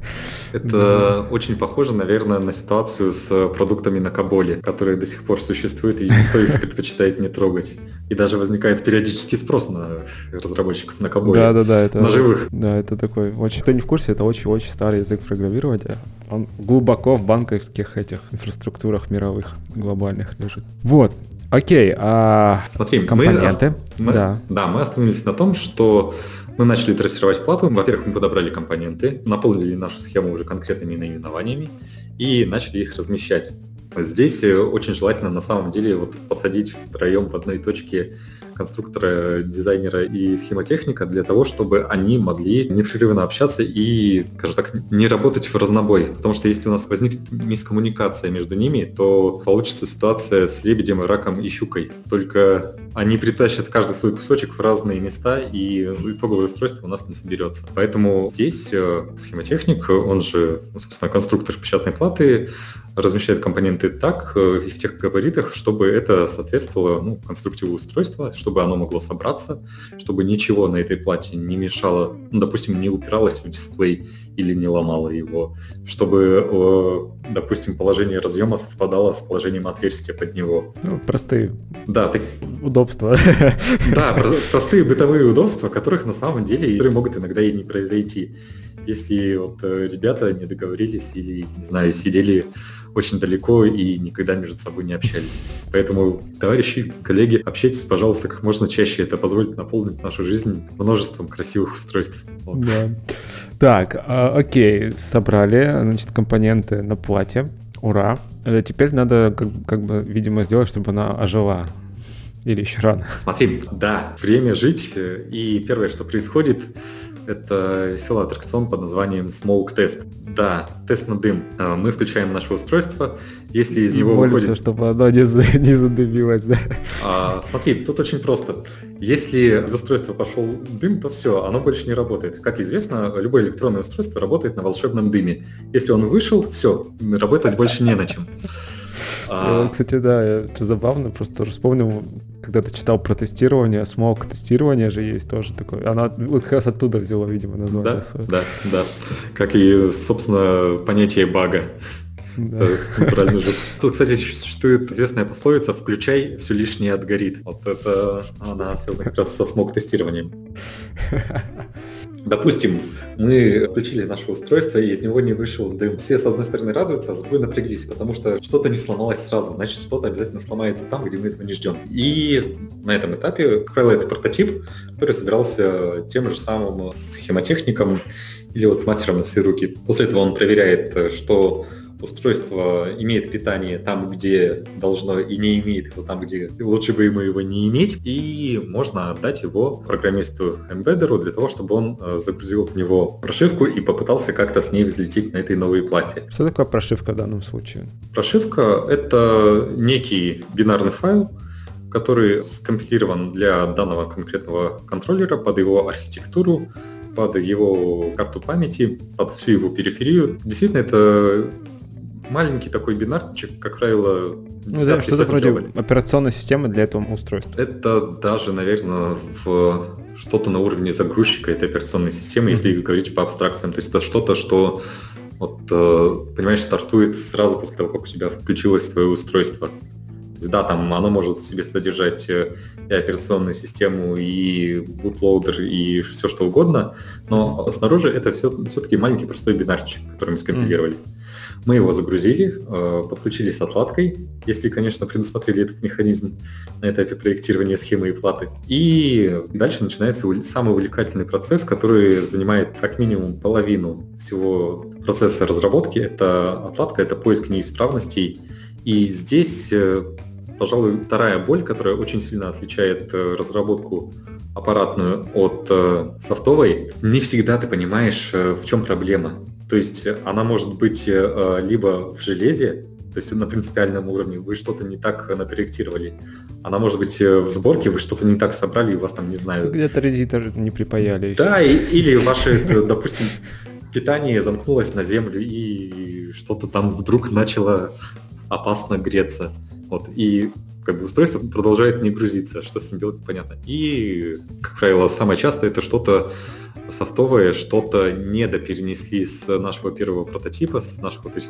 Это очень похоже, наверное, на ситуацию с продуктами на Каболе, которые до сих пор существуют, и никто их предпочитает не трогать. И даже возникает периодический спрос на разработчиков на Каболе. Да, да, да. Это, на живых. Да, это такой очень... Кто не в курсе, это очень-очень старый язык программирования. Он глубоко в банковских этих инфраструктурах мировых, глобальных лежит. Вот. Окей, а Смотри, компоненты? Мы, да. да, мы остановились на том, что мы начали трассировать плату. Во-первых, мы подобрали компоненты, наполнили нашу схему уже конкретными наименованиями и начали их размещать. Здесь э, очень желательно на самом деле вот посадить втроем в одной точке конструктора, дизайнера и схемотехника для того, чтобы они могли непрерывно общаться и, скажем так, не работать в разнобой. Потому что если у нас возникнет мискоммуникация между ними, то получится ситуация с лебедем, раком и щукой. Только они притащат каждый свой кусочек в разные места, и итоговое устройство у нас не соберется. Поэтому здесь э, схемотехник, он же, ну, собственно, конструктор печатной платы, размещает компоненты так э, и в тех габаритах, чтобы это соответствовало ну, конструктиву устройства, чтобы оно могло собраться, чтобы ничего на этой плате не мешало, ну, допустим, не упиралось в дисплей или не ломало его, чтобы, допустим, положение разъема совпадало с положением отверстия под него. Ну, простые да, так... удобства. Да, простые бытовые удобства, которых на самом деле которые могут иногда и не произойти. Если вот э, ребята не договорились или, не знаю, сидели очень далеко и никогда между собой не общались. Поэтому, товарищи, коллеги, общайтесь, пожалуйста, как можно чаще. Это позволит наполнить нашу жизнь множеством красивых устройств. Вот. Да. Так, а, окей, собрали, значит, компоненты на плате. Ура. А теперь надо, как, как бы, видимо, сделать, чтобы она ожила. Или еще рано? Смотри, да, время жить. И первое, что происходит, это веселый аттракцион под названием Smoke Test. Да, тест на дым. А, мы включаем наше устройство. Если из него молимся, выходит... чтобы оно не, не задымилось, да? А, смотри, тут очень просто. Если из устройства пошел дым, то все, оно больше не работает. Как известно, любое электронное устройство работает на волшебном дыме. Если он вышел, все, работать больше не на чем. А... Кстати, да, это забавно, просто вспомнил, когда ты читал про тестирование, смог тестирование же есть тоже такое. Она вот как раз оттуда взяла, видимо, название. Да, свое. да, да. Как и, собственно, понятие бага. Да. Натуральный жук. Тут, кстати, существует известная пословица «включай, все лишнее отгорит». Вот это она связана как раз со смог-тестированием. Допустим, мы включили наше устройство, и из него не вышел дым. Все, с одной стороны, радуются, а с другой напряглись, потому что что-то не сломалось сразу, значит, что-то обязательно сломается там, где мы этого не ждем. И на этом этапе, как правило, это прототип, который собирался тем же самым схемотехником или вот мастером на все руки. После этого он проверяет, что устройство имеет питание там, где должно, и не имеет его там, где лучше бы ему его не иметь, и можно отдать его программисту эмбеддеру для того, чтобы он э, загрузил в него прошивку и попытался как-то с ней взлететь на этой новой плате. Что такое прошивка в данном случае? Прошивка — это некий бинарный файл, который скомпилирован для данного конкретного контроллера под его архитектуру, под его карту памяти, под всю его периферию. Действительно, это маленький такой бинарчик, как правило, ну, да, что-то вроде операционной системы для этого устройства. Это даже, наверное, в что-то на уровне загрузчика этой операционной системы, mm-hmm. если говорить по абстракциям. То есть это что-то, что вот, э, понимаешь, стартует сразу после того, как у тебя включилось твое устройство. То есть, да, там оно может в себе содержать э, и операционную систему, и бутлоудер, и все что угодно, но снаружи это все, все-таки маленький простой бинарчик, который мы скомпилировали. Mm-hmm. Мы его загрузили, э, подключили с отладкой, если, конечно, предусмотрели этот механизм на этапе проектирования схемы и платы. И дальше начинается самый увлекательный процесс, который занимает как минимум половину всего процесса разработки. Это отладка, это поиск неисправностей. И здесь, э, пожалуй, вторая боль, которая очень сильно отличает э, разработку аппаратную от софтовой, не всегда ты понимаешь, в чем проблема. То есть она может быть э, либо в железе, то есть на принципиальном уровне вы что-то не так напроектировали. Она может быть э, в сборке, вы что-то не так собрали, и вас там, не знаю... Где-то резитор не припаяли. Да, и, или ваше, э, допустим, питание замкнулось на землю, и что-то там вдруг начало опасно греться. Вот, и как бы устройство продолжает не грузиться, что с ним делать непонятно. И, как правило, самое часто это что-то софтовое что-то недоперенесли с нашего первого прототипа, с наших вот этих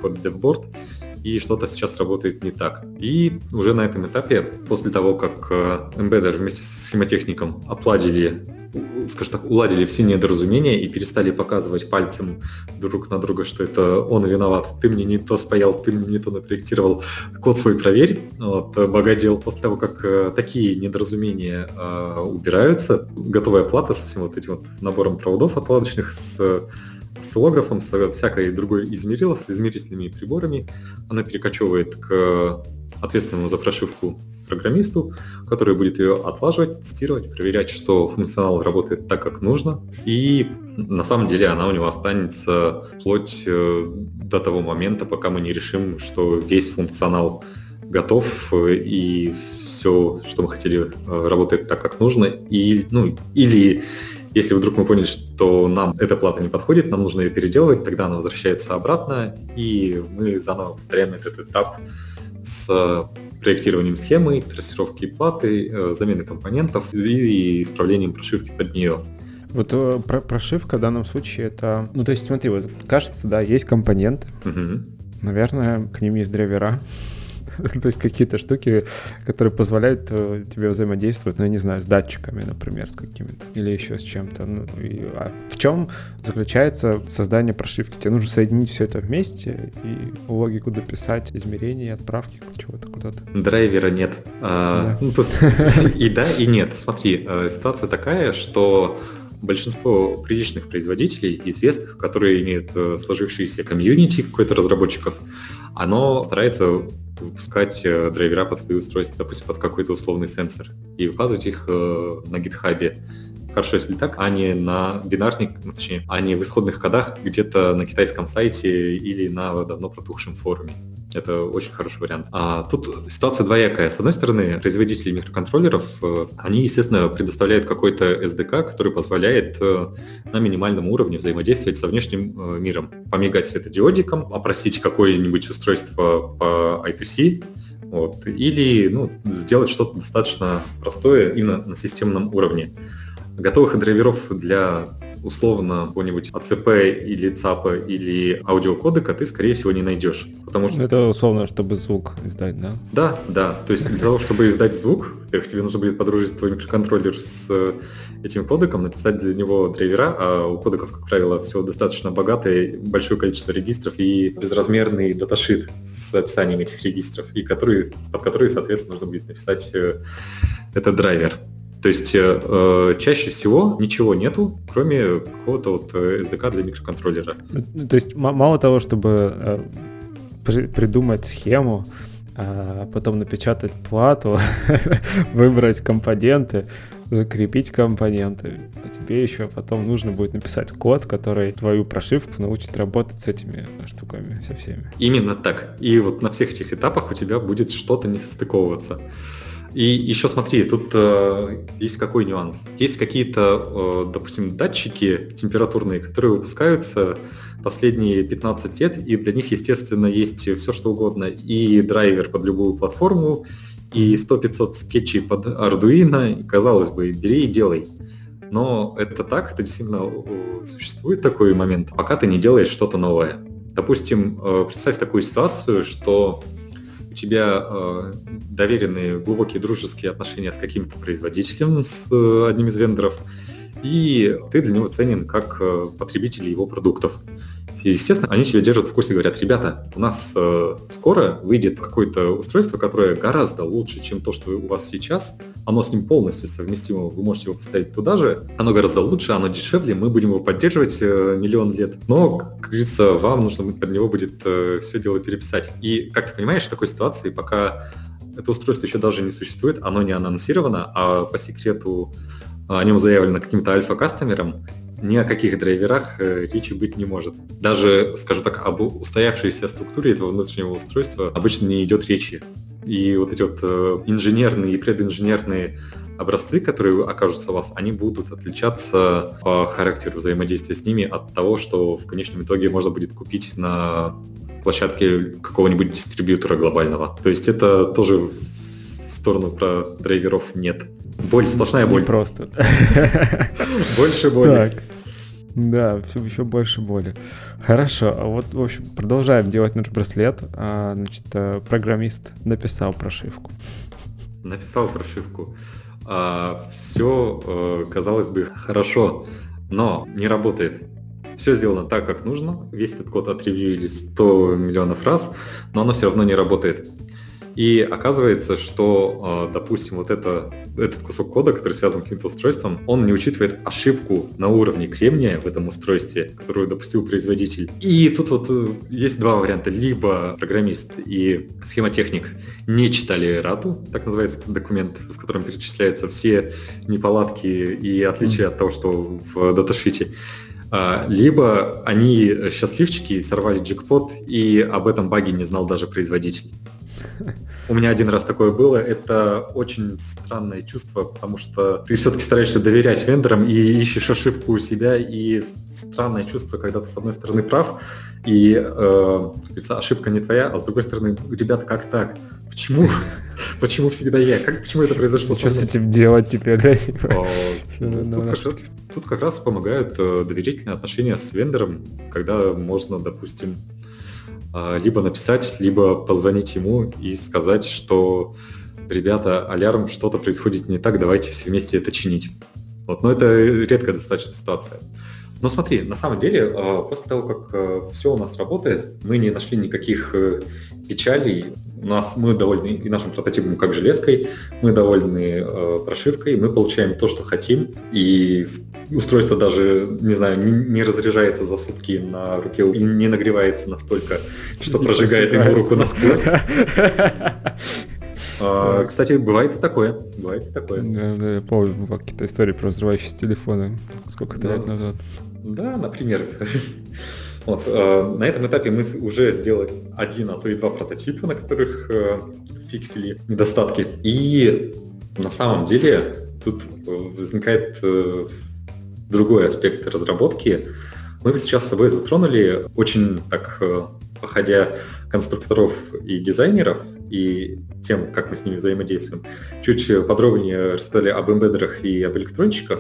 и что-то сейчас работает не так. И уже на этом этапе, после того, как э, Embedded вместе с схемотехником отладили скажем так, уладили все недоразумения и перестали показывать пальцем друг на друга, что это он виноват. Ты мне не то спаял, ты мне не то напроектировал. Код свой проверь. Вот, богадел после того, как э, такие недоразумения э, убираются, готовая плата со всем вот этим вот набором проводов отладочных с с лографом, с всякой другой измерилов, с измерительными приборами. Она перекочевывает к ответственному за прошивку программисту, который будет ее отлаживать, тестировать, проверять, что функционал работает так, как нужно. И на самом деле она у него останется вплоть э, до того момента, пока мы не решим, что весь функционал готов э, и все, что мы хотели, э, работает так, как нужно. И, ну, или Если вдруг мы поняли, что нам эта плата не подходит, нам нужно ее переделывать, тогда она возвращается обратно, и мы заново повторяем этот этап с проектированием схемы, трассировки платы, э, замены компонентов и исправлением прошивки под нее. Вот э, про прошивка в данном случае это... Ну, то есть смотри, вот кажется, да, есть компоненты. Угу. Наверное, к ним есть драйвера. То есть какие-то штуки, которые позволяют э, тебе взаимодействовать, ну, я не знаю, с датчиками, например, с какими-то, или еще с чем-то. Ну, и, а в чем заключается создание прошивки? Тебе нужно соединить все это вместе и логику дописать, измерения, отправки чего-то куда-то. Драйвера нет. А, да. ну, и да, и нет. Смотри, э, ситуация такая, что большинство приличных производителей, известных, которые имеют э, сложившиеся комьюнити какой-то разработчиков, оно старается выпускать э, драйвера под свои устройства, допустим, под какой-то условный сенсор, и выкладывать их э, на гитхабе. Хорошо, если так, а не на бинарник, ну, точнее, а не в исходных кодах где-то на китайском сайте или на давно протухшем форуме. Это очень хороший вариант. А тут ситуация двоякая. С одной стороны, производители микроконтроллеров, э, они, естественно, предоставляют какой-то SDK, который позволяет э, на минимальном уровне взаимодействовать со внешним э, миром. Помигать светодиодиком, опросить какое-нибудь устройство по I2C, вот, или ну, сделать что-то достаточно простое именно на системном уровне. Готовых драйверов для условно какого-нибудь АЦП или ЦАПа или аудиокодека ты, скорее всего, не найдешь. Потому что... Это условно, чтобы звук издать, да? Да, да. То есть для того, чтобы издать звук, во-первых, тебе нужно будет подружить твой микроконтроллер с этим кодеком, написать для него драйвера, а у кодеков, как правило, все достаточно богатое, большое количество регистров и безразмерный даташит с описанием этих регистров, и который, под которые, соответственно, нужно будет написать э, этот драйвер. То есть э, э, чаще всего ничего нету, кроме какого-то вот SDK э, для микроконтроллера. То есть мало того, чтобы э, при, придумать схему, а потом напечатать плату, выбрать компоненты, закрепить компоненты. А тебе еще потом нужно будет написать код, который твою прошивку научит работать с этими штуками, со всеми. Именно так. И вот на всех этих этапах у тебя будет что-то не состыковываться. И еще смотри, тут э, есть какой нюанс. Есть какие-то, э, допустим, датчики температурные, которые выпускаются последние 15 лет, и для них, естественно, есть все, что угодно. И драйвер под любую платформу, и 100-500 скетчей под Arduino. И, казалось бы, бери и делай. Но это так, это действительно существует такой момент, пока ты не делаешь что-то новое. Допустим, э, представь такую ситуацию, что у тебя э, доверенные глубокие дружеские отношения с каким-то производителем, с э, одним из вендоров, и ты для него ценен как э, потребитель его продуктов. Естественно, они себя держат в курсе говорят, ребята, у нас э, скоро выйдет какое-то устройство, которое гораздо лучше, чем то, что у вас сейчас. Оно с ним полностью совместимо, вы можете его поставить туда же. Оно гораздо лучше, оно дешевле, мы будем его поддерживать э, миллион лет. Но, как говорится, вам нужно под него будет э, все дело переписать. И, как ты понимаешь, в такой ситуации, пока это устройство еще даже не существует, оно не анонсировано, а по секрету о нем заявлено каким-то альфа-кастомером, ни о каких драйверах э, речи быть не может. Даже, скажу так, об устоявшейся структуре этого внутреннего устройства обычно не идет речи. И вот эти вот э, инженерные и прединженерные образцы, которые окажутся у вас, они будут отличаться по характеру взаимодействия с ними от того, что в конечном итоге можно будет купить на площадке какого-нибудь дистрибьютора глобального. То есть это тоже сторону про драйверов нет. Боль, сплошная боль. Не просто. Больше боли. Так. Да, все еще больше боли. Хорошо, а вот, в общем, продолжаем делать наш браслет. А, значит, э, программист написал прошивку. Написал прошивку. А, все, э, казалось бы, хорошо, но не работает. Все сделано так, как нужно. Весь этот код отревьюили 100 миллионов раз, но оно все равно не работает. И оказывается, что, э, допустим, вот это, этот кусок кода, который связан с каким-то устройством, он не учитывает ошибку на уровне кремния в этом устройстве, которую допустил производитель. И тут вот э, есть два варианта. Либо программист и схемотехник не читали рату, так называется этот документ, в котором перечисляются все неполадки и отличия mm-hmm. от того, что в даташите. А, либо они счастливчики, сорвали джекпот, и об этом баге не знал даже производитель. У меня один раз такое было. Это очень странное чувство, потому что ты все-таки стараешься доверять вендорам и ищешь ошибку у себя. И странное чувство, когда ты с одной стороны прав, и э, ошибка не твоя, а с другой стороны, ребята, как так? Почему? Почему всегда я? Как, почему это произошло? Что с этим делать теперь, да? Тут как раз помогают э, доверительные отношения с вендором, когда можно, допустим, либо написать, либо позвонить ему и сказать, что ребята, алярм, что-то происходит не так, давайте все вместе это чинить. Вот, но это редкая достаточно ситуация. Но смотри, на самом деле, а, после того, как э, все у нас работает, мы не нашли никаких э, печалей. У нас мы довольны и нашим прототипом как железкой, мы довольны э, прошивкой, мы получаем то, что хотим, и устройство даже, не знаю, не, разряжается за сутки на руке и не нагревается настолько, что не прожигает ему руку насквозь. А, кстати, бывает и такое. Бывает и такое. Да, да, я помню какие-то истории про взрывающиеся телефоны. Сколько-то да. лет назад. Да, например. Вот, э, на этом этапе мы уже сделали один, а то и два прототипа, на которых э, фиксили недостатки. И на самом деле тут возникает э, другой аспект разработки. Мы сейчас с собой затронули очень так, э, походя конструкторов и дизайнеров, и тем, как мы с ними взаимодействуем, чуть подробнее рассказали об эмбедерах и об электрончиках,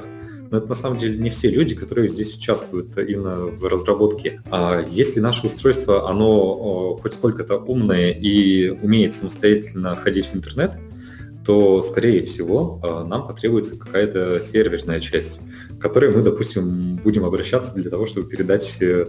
но это на самом деле не все люди, которые здесь участвуют именно в разработке. А если наше устройство, оно хоть сколько-то умное и умеет самостоятельно ходить в интернет, то, скорее всего, а, нам потребуется какая-то серверная часть, к которой мы, допустим, будем обращаться для того, чтобы передать э,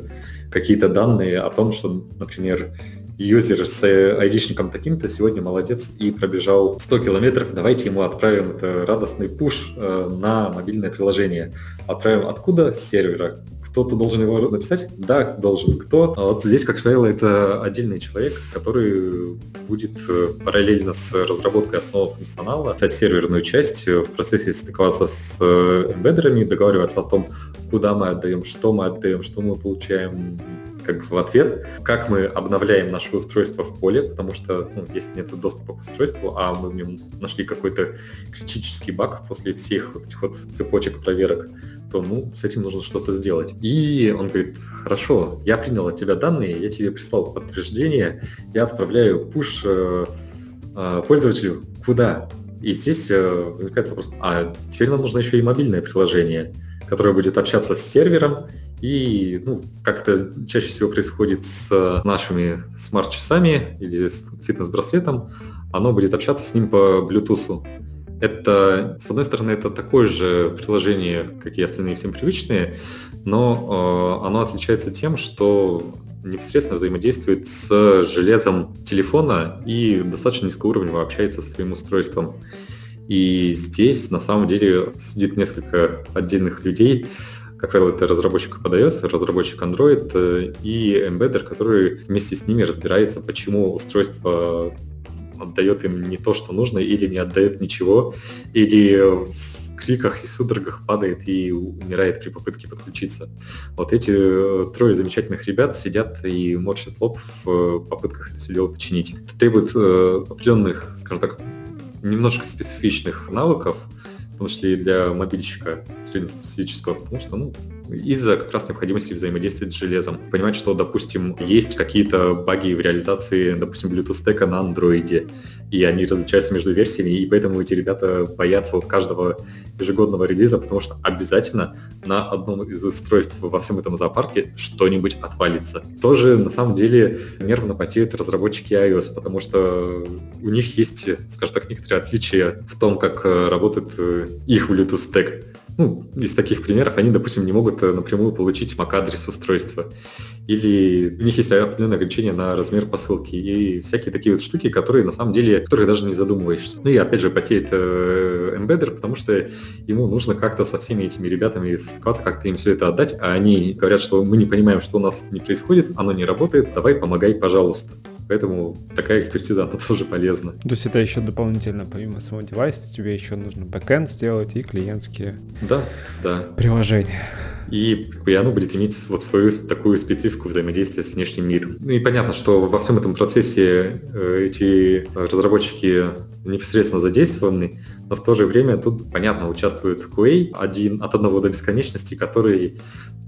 какие-то данные о том, что, например, юзер с айдишником таким-то сегодня молодец и пробежал 100 километров, давайте ему отправим это радостный пуш э, на мобильное приложение. Отправим откуда? С сервера. Кто-то должен его написать? Да, должен. Кто? А вот здесь, как правило, это отдельный человек, который будет э, параллельно с разработкой основы функционала писать серверную часть, э, в процессе стыковаться с эмбеддерами, договариваться о том, куда мы отдаем, что мы отдаем, что мы получаем, как в ответ, как мы обновляем наше устройство в поле, потому что ну, если нет доступа к устройству, а мы в нем нашли какой-то критический баг после всех вот этих вот цепочек проверок, то ну, с этим нужно что-то сделать. И он говорит, хорошо, я принял от тебя данные, я тебе прислал подтверждение, я отправляю пуш э, э, пользователю куда? И здесь э, возникает вопрос, а теперь нам нужно еще и мобильное приложение, которое будет общаться с сервером и, ну, как это чаще всего происходит с нашими смарт-часами или с фитнес-браслетом, оно будет общаться с ним по Bluetooth. Это, с одной стороны, это такое же приложение, как и остальные всем привычные, но э, оно отличается тем, что непосредственно взаимодействует с железом телефона и достаточно низкоуровнево общается с своим устройством. И здесь на самом деле сидит несколько отдельных людей, как правило, это разработчик iOS, разработчик Android э, и эмбеддер, который вместе с ними разбирается, почему устройство отдает им не то, что нужно, или не отдает ничего, или в криках и судорогах падает и умирает при попытке подключиться. Вот эти э, трое замечательных ребят сидят и морщат лоб в попытках это все дело починить. Это требует э, определенных, скажем так, немножко специфичных навыков, в том и для мобильщика среднестатистического, потому что, ну, из-за как раз необходимости взаимодействовать с железом. Понимать, что, допустим, есть какие-то баги в реализации, допустим, Bluetooth стека на андроиде, и они различаются между версиями, и поэтому эти ребята боятся вот каждого ежегодного релиза, потому что обязательно на одном из устройств во всем этом зоопарке что-нибудь отвалится. Тоже, на самом деле, нервно потеют разработчики iOS, потому что у них есть, скажем так, некоторые отличия в том, как э, работает э, их Bluetooth стек ну, из таких примеров, они, допустим, не могут э, напрямую получить MAC-адрес устройства. Или у них есть определенное ограничение на размер посылки. И всякие такие вот штуки, которые на самом деле, которые даже не задумываешься. Ну и опять же потеет э, эмбеддер, потому что ему нужно как-то со всеми этими ребятами состыковаться, как-то им все это отдать, а они говорят, что мы не понимаем, что у нас не происходит, оно не работает, давай помогай, пожалуйста. Поэтому такая экспертиза, она тоже полезна. То есть это еще дополнительно, помимо самого девайса, тебе еще нужно бэкэнд сделать и клиентские да, да. приложения. И, и оно будет иметь вот свою такую специфику взаимодействия с внешним миром. Ну и понятно, что во всем этом процессе э, эти разработчики непосредственно задействованы, но в то же время тут, понятно, участвует QA один, от одного до бесконечности, который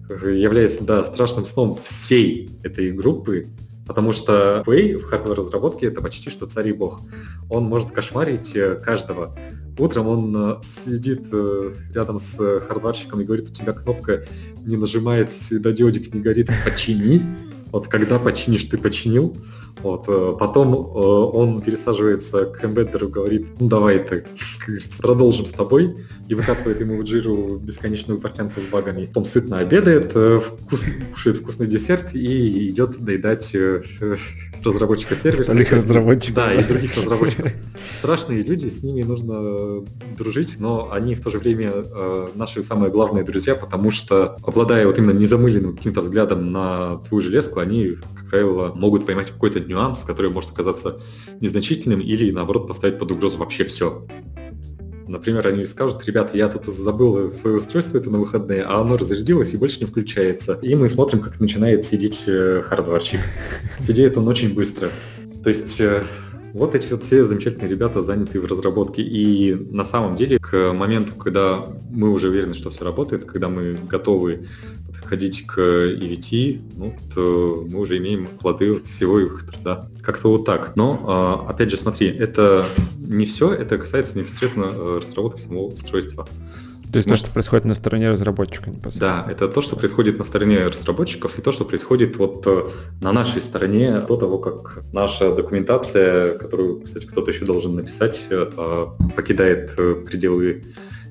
является, да, страшным сном всей этой группы, Потому что QA в хардвер-разработке это почти что царь и бог. Он может кошмарить э, каждого. Утром он э, сидит э, рядом с хардварщиком и говорит, у тебя кнопка не нажимает, светодиодик не горит, почини. Вот когда починишь, ты починил. Вот, э, потом э, он пересаживается к эмбеддеру, говорит, ну давай ты, продолжим с тобой, и выкатывает ему в джиру бесконечную портянку с багами. Потом сытно обедает, э, вкус, кушает вкусный десерт и идет доедать разработчика сервера. Остальных разработчиков. Да, и других разработчиков. Страшные люди, с ними нужно дружить, но они в то же время наши самые главные друзья, потому что, обладая вот именно незамыленным каким-то взглядом на твою железку, они, как правило, могут поймать какой-то нюанс, который может оказаться незначительным или, наоборот, поставить под угрозу вообще все. Например, они скажут, ребята, я тут забыл свое устройство это на выходные, а оно разрядилось и больше не включается. И мы смотрим, как начинает сидеть э, хардварщик. Сидит он очень быстро. То есть э, вот эти вот все замечательные ребята заняты в разработке. И на самом деле к моменту, когда мы уже уверены, что все работает, когда мы готовы ходить к EVT, ну, то мы уже имеем плоды всего их труда. Как-то вот так. Но, а, опять же, смотри, это не все, это касается непосредственно э, разработки самого устройства. То есть Может, то, что происходит на стороне разработчика непосредственно. Да, это то, что происходит на стороне разработчиков, и то, что происходит вот э, на нашей стороне до того, как наша документация, которую, кстати, кто-то еще должен написать, э, покидает пределы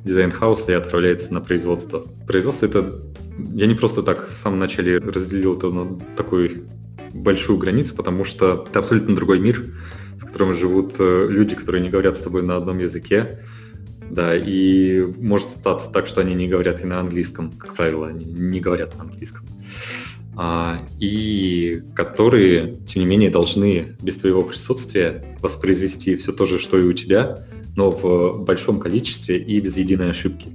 дизайн-хауса и отправляется на производство. Производство — это я не просто так в самом начале разделил это на такую большую границу, потому что это абсолютно другой мир, в котором живут э, люди, которые не говорят с тобой на одном языке. Да, и может статься так, что они не говорят и на английском, как правило, они не говорят на английском. А, и которые, тем не менее, должны без твоего присутствия воспроизвести все то же, что и у тебя, но в большом количестве и без единой ошибки.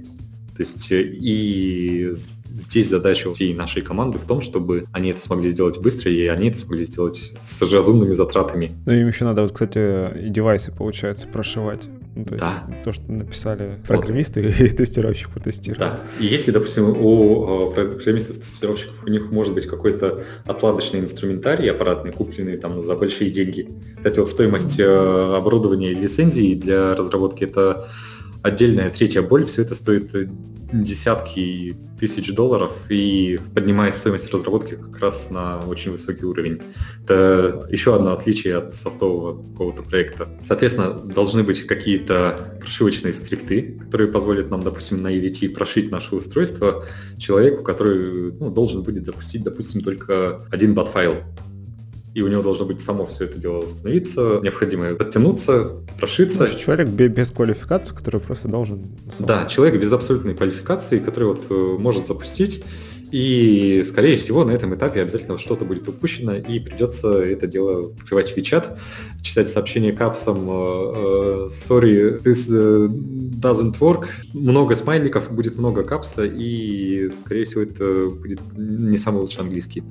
То есть э, и здесь задача всей нашей команды в том, чтобы они это смогли сделать быстро, и они это смогли сделать с разумными затратами. Ну, им еще надо, вот, кстати, и девайсы, получается, прошивать. Ну, то да. Есть, то, что написали программисты вот. и тестировщик протестировал. Да. И если, допустим, у э, программистов тестировщиков у них может быть какой-то отладочный инструментарий аппаратный, купленный там за большие деньги. Кстати, вот стоимость э, оборудования и лицензии для разработки это отдельная третья боль, все это стоит десятки тысяч долларов и поднимает стоимость разработки как раз на очень высокий уровень. Это еще одно отличие от софтового какого-то проекта. Соответственно, должны быть какие-то прошивочные скрипты, которые позволят нам, допустим, на EVT прошить наше устройство человеку, который ну, должен будет запустить, допустим, только один бат-файл и у него должно быть само все это дело установиться, необходимо подтянуться, прошиться. Значит, человек без квалификации, который просто должен... Да, человек без абсолютной квалификации, который вот э, может запустить, и, скорее всего, на этом этапе обязательно что-то будет упущено, и придется это дело покрывать в WeChat, читать сообщение капсом э, э, «Sorry, this doesn't work». Много смайликов, будет много капса, и, скорее всего, это будет не самый лучший английский.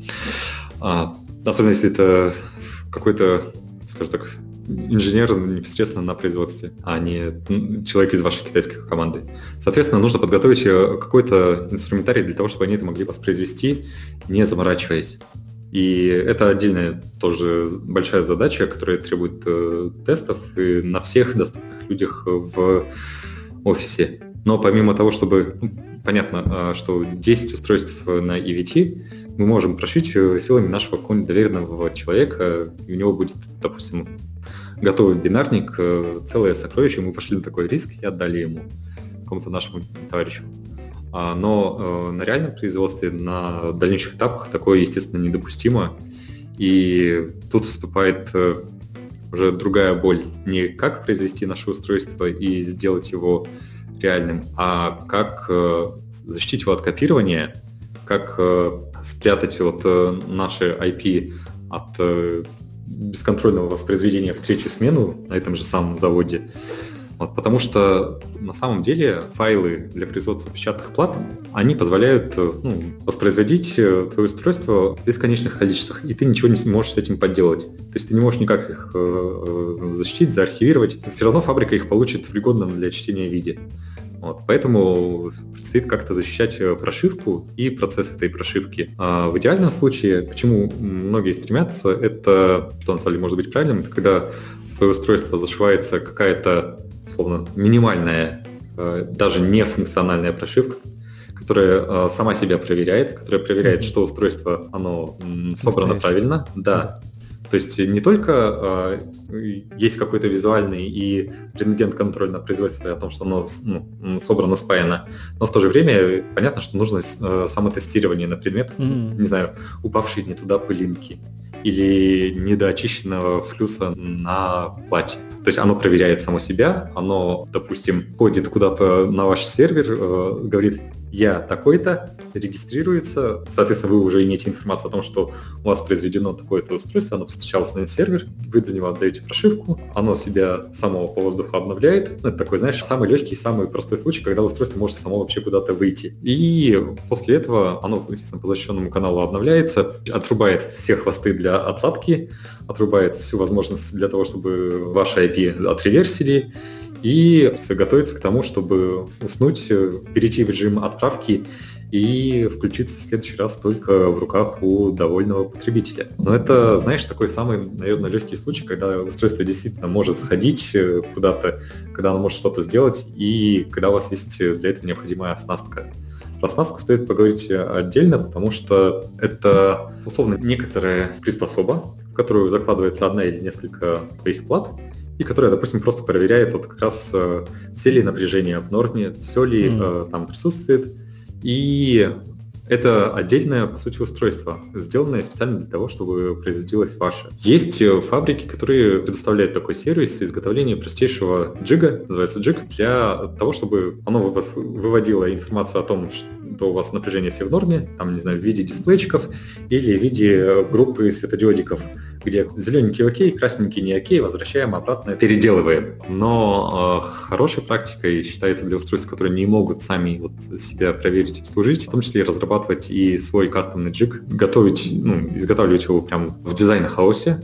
Особенно если это какой-то, скажем так, инженер непосредственно на производстве, а не человек из вашей китайской команды. Соответственно, нужно подготовить э, какой-то инструментарий для того, чтобы они это могли воспроизвести, не заморачиваясь. И это отдельная тоже большая задача, которая требует э, тестов и на всех доступных людях в офисе. Но помимо того, чтобы ну, понятно, а, что 10 устройств на EVT мы можем прошить э, силами нашего какого-нибудь доверенного человека, и у него будет, допустим, готовый бинарник, э, целое сокровище, мы пошли на такой риск и отдали ему, какому-то нашему товарищу. А, но э, на реальном производстве, на дальнейших этапах такое, естественно, недопустимо. И тут вступает уже другая боль. Не как произвести наше устройство и сделать его реальным, а как защитить его от копирования, как спрятать вот э, наши IP от э, бесконтрольного воспроизведения в третью смену на этом же самом заводе. Вот, потому что на самом деле файлы для производства печатных плат, они позволяют э, ну, воспроизводить твое устройство в бесконечных количествах, и ты ничего не можешь с этим подделать. То есть ты не можешь никак их защитить, заархивировать. Все равно фабрика их получит в пригодном для чтения виде. Вот, поэтому предстоит как-то защищать прошивку и процесс этой прошивки. А в идеальном случае, к чему многие стремятся, это, что на самом деле может быть правильным, это когда в твое устройство зашивается какая-то условно, минимальная, э, даже не функциональная прошивка, которая э, сама себя проверяет, которая проверяет, что устройство, оно собрано правильно. Да. То есть не только э, есть какой-то визуальный и рентген-контроль на производстве о том, что оно ну, собрано спаяно, но в то же время понятно, что нужно э, самотестирование на предмет, mm-hmm. не знаю, упавшие не туда пылинки или недоочищенного флюса на плате. То есть оно проверяет само себя, оно, допустим, ходит куда-то на ваш сервер, э, говорит, я такой-то, регистрируется, соответственно, вы уже имеете информацию о том, что у вас произведено такое-то устройство, оно постучалось на сервер, вы для него отдаете прошивку, оно себя само по воздуху обновляет. Ну, это такой, знаешь, самый легкий, самый простой случай, когда устройство может само вообще куда-то выйти. И после этого оно, естественно, по защищенному каналу обновляется, отрубает все хвосты для отладки, отрубает всю возможность для того, чтобы ваши IP отреверсили, и готовится к тому, чтобы уснуть, перейти в режим отправки и включиться в следующий раз только в руках у довольного потребителя. Но это, знаешь, такой самый, наверное, легкий случай, когда устройство действительно может сходить э, куда-то, когда оно может что-то сделать, и когда у вас есть для этого необходимая оснастка. Про оснастку стоит поговорить отдельно, потому что это, условно, некоторая приспособа, в которую закладывается одна или несколько твоих плат, и которая, допустим, просто проверяет вот как раз э, все ли напряжения в норме, все ли mm. там присутствует, и это отдельное, по сути, устройство, сделанное специально для того, чтобы производилось ваше. Есть э, фабрики, которые предоставляют такой сервис изготовления простейшего джига, называется джиг, для того, чтобы оно выводило информацию о том, что у вас напряжение все в норме, там, не знаю, в виде дисплейчиков или в виде группы светодиодиков где зелененький окей, красненький не окей, возвращаем обратно, переделываем. Но э, хорошей практикой считается для устройств, которые не могут сами вот себя проверить обслужить, в том числе разрабатывать и свой кастомный джиг, готовить, ну, изготавливать его прямо в дизайн-хаосе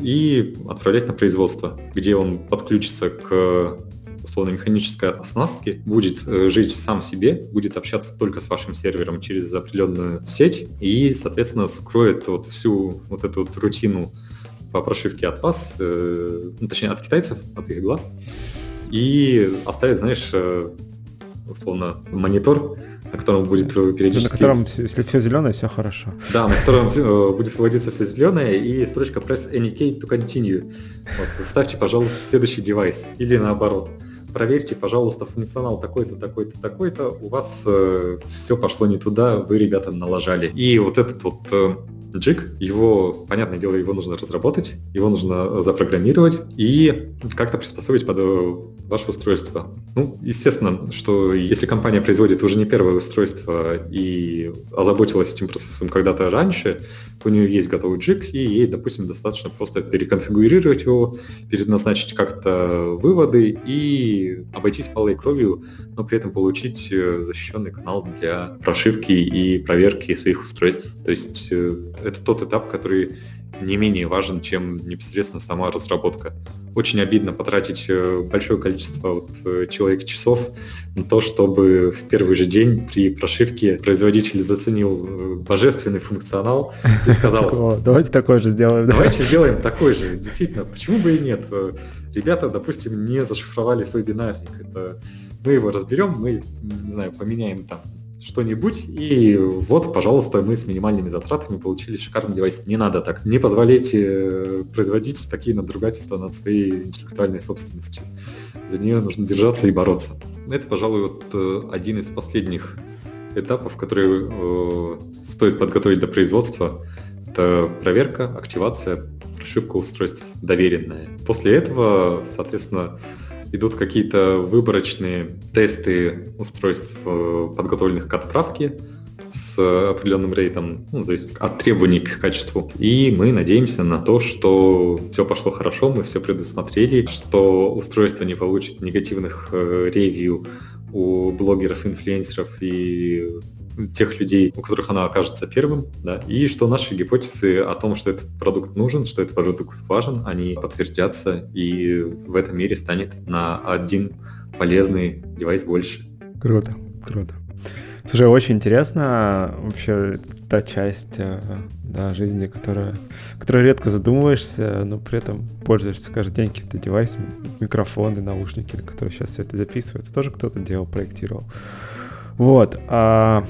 и отправлять на производство, где он подключится к условно механической оснастки будет э, жить сам себе, будет общаться только с вашим сервером через определенную сеть и, соответственно, скроет вот всю вот эту вот рутину по прошивке от вас, э, ну, точнее, от китайцев, от их глаз, и оставит, знаешь, э, условно, монитор, на котором будет периодически... На котором, если все зеленое, все хорошо. Да, на котором будет выводиться все зеленое, и строчка press any key to continue. Вот, вставьте, пожалуйста, следующий девайс. Или наоборот проверьте, пожалуйста, функционал такой-то, такой-то, такой-то, у вас э, все пошло не туда, вы, ребята, налажали. И вот этот вот э, джиг, его, понятное дело, его нужно разработать, его нужно запрограммировать и как-то приспособить под э, ваше устройство. Ну, естественно, что если компания производит уже не первое устройство и озаботилась этим процессом когда-то раньше, у нее есть готовый джиг, и ей, допустим, достаточно просто переконфигурировать его, переназначить как-то выводы и обойтись малой кровью, но при этом получить э, защищенный канал для прошивки и проверки своих устройств. То есть э, это тот этап, который не менее важен, чем непосредственно сама разработка. Очень обидно потратить э, большое количество вот, э, человек часов на то, чтобы в первый же день при прошивке производитель заценил э, божественный функционал и сказал... Давайте такой же сделаем. Давайте сделаем такой же. Действительно, почему бы и нет? Ребята, допустим, не зашифровали свой бинарник. Это мы его разберем, мы, не знаю, поменяем там что-нибудь, и вот, пожалуйста, мы с минимальными затратами получили шикарный девайс. Не надо так. Не позволяйте э, производить такие надругательства над своей интеллектуальной собственностью. За нее нужно держаться и бороться. Это, пожалуй, вот э, один из последних этапов, которые э, стоит подготовить до производства. Это проверка, активация, прошивка устройств доверенная. После этого, соответственно, идут какие-то выборочные тесты устройств, э, подготовленных к отправке, с определенным рейтом, ну, зависит от требований к качеству. И мы надеемся на то, что все пошло хорошо, мы все предусмотрели, что устройство не получит негативных э, ревью у блогеров, инфлюенсеров и тех людей, у которых она окажется первым, да, и что наши гипотезы о том, что этот продукт нужен, что этот продукт важен, они подтвердятся, и в этом мире станет на один полезный девайс больше. Круто, круто. Слушай, очень интересно вообще та часть э, да, жизни, которая, которой редко задумываешься, но при этом пользуешься каждый день каким-то девайсом, микрофоны, наушники, на которые сейчас все это записывается, тоже кто-то делал, проектировал. Вот. А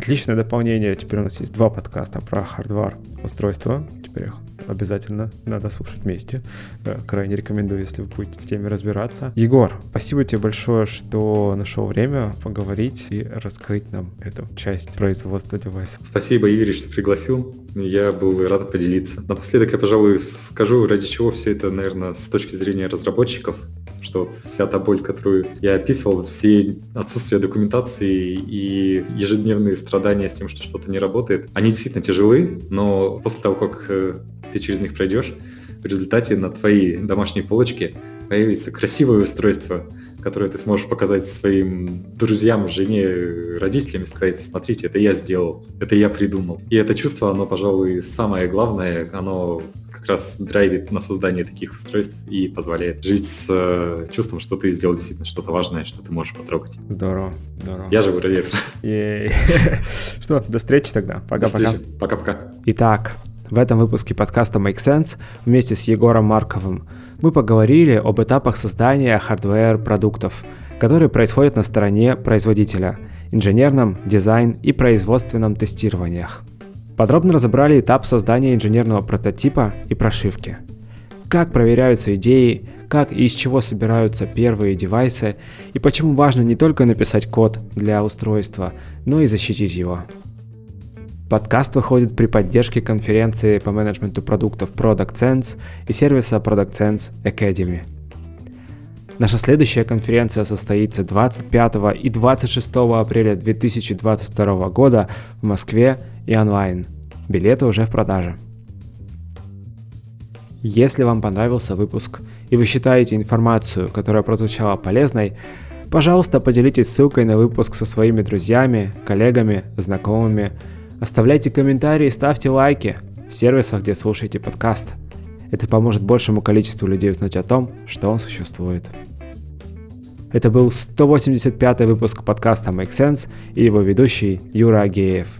Отличное дополнение. Теперь у нас есть два подкаста про хардвар устройства. Теперь их обязательно надо слушать вместе. Э, крайне рекомендую, если вы будете в теме разбираться. Егор, спасибо тебе большое, что нашел время поговорить и раскрыть нам эту часть производства девайса. Спасибо, Игорь, что пригласил. Я был рад поделиться. Напоследок я, пожалуй, скажу, ради чего все это, наверное, с точки зрения разработчиков что вот вся та боль, которую я описывал, все отсутствие документации и ежедневные страдания с тем, что что-то не работает, они действительно тяжелы, но после того, как э, ты через них пройдешь, в результате на твоей домашней полочке появится красивое устройство, которое ты сможешь показать своим друзьям, жене, родителям и сказать, смотрите, это я сделал, это я придумал. И это чувство, оно, пожалуй, самое главное, оно раз драйвит на создание таких устройств и позволяет жить с э, чувством, что ты сделал действительно что-то важное, что ты можешь потрогать. Здорово, здорово. Я живу этого. Что, до встречи тогда. Пока-пока. Пока-пока. Итак, в этом выпуске подкаста Make Sense вместе с Егором Марковым мы поговорили об этапах создания хардвер-продуктов, которые происходят на стороне производителя, инженерном, дизайн и производственном тестированиях. Подробно разобрали этап создания инженерного прототипа и прошивки. Как проверяются идеи, как и из чего собираются первые девайсы, и почему важно не только написать код для устройства, но и защитить его. Подкаст выходит при поддержке конференции по менеджменту продуктов Product Sense и сервиса Product Sense Academy. Наша следующая конференция состоится 25 и 26 апреля 2022 года в Москве и онлайн. Билеты уже в продаже. Если вам понравился выпуск и вы считаете информацию, которая прозвучала полезной, пожалуйста, поделитесь ссылкой на выпуск со своими друзьями, коллегами, знакомыми. Оставляйте комментарии, ставьте лайки в сервисах, где слушаете подкаст. Это поможет большему количеству людей узнать о том, что он существует. Это был 185 выпуск подкаста Make Sense и его ведущий Юра Агеев.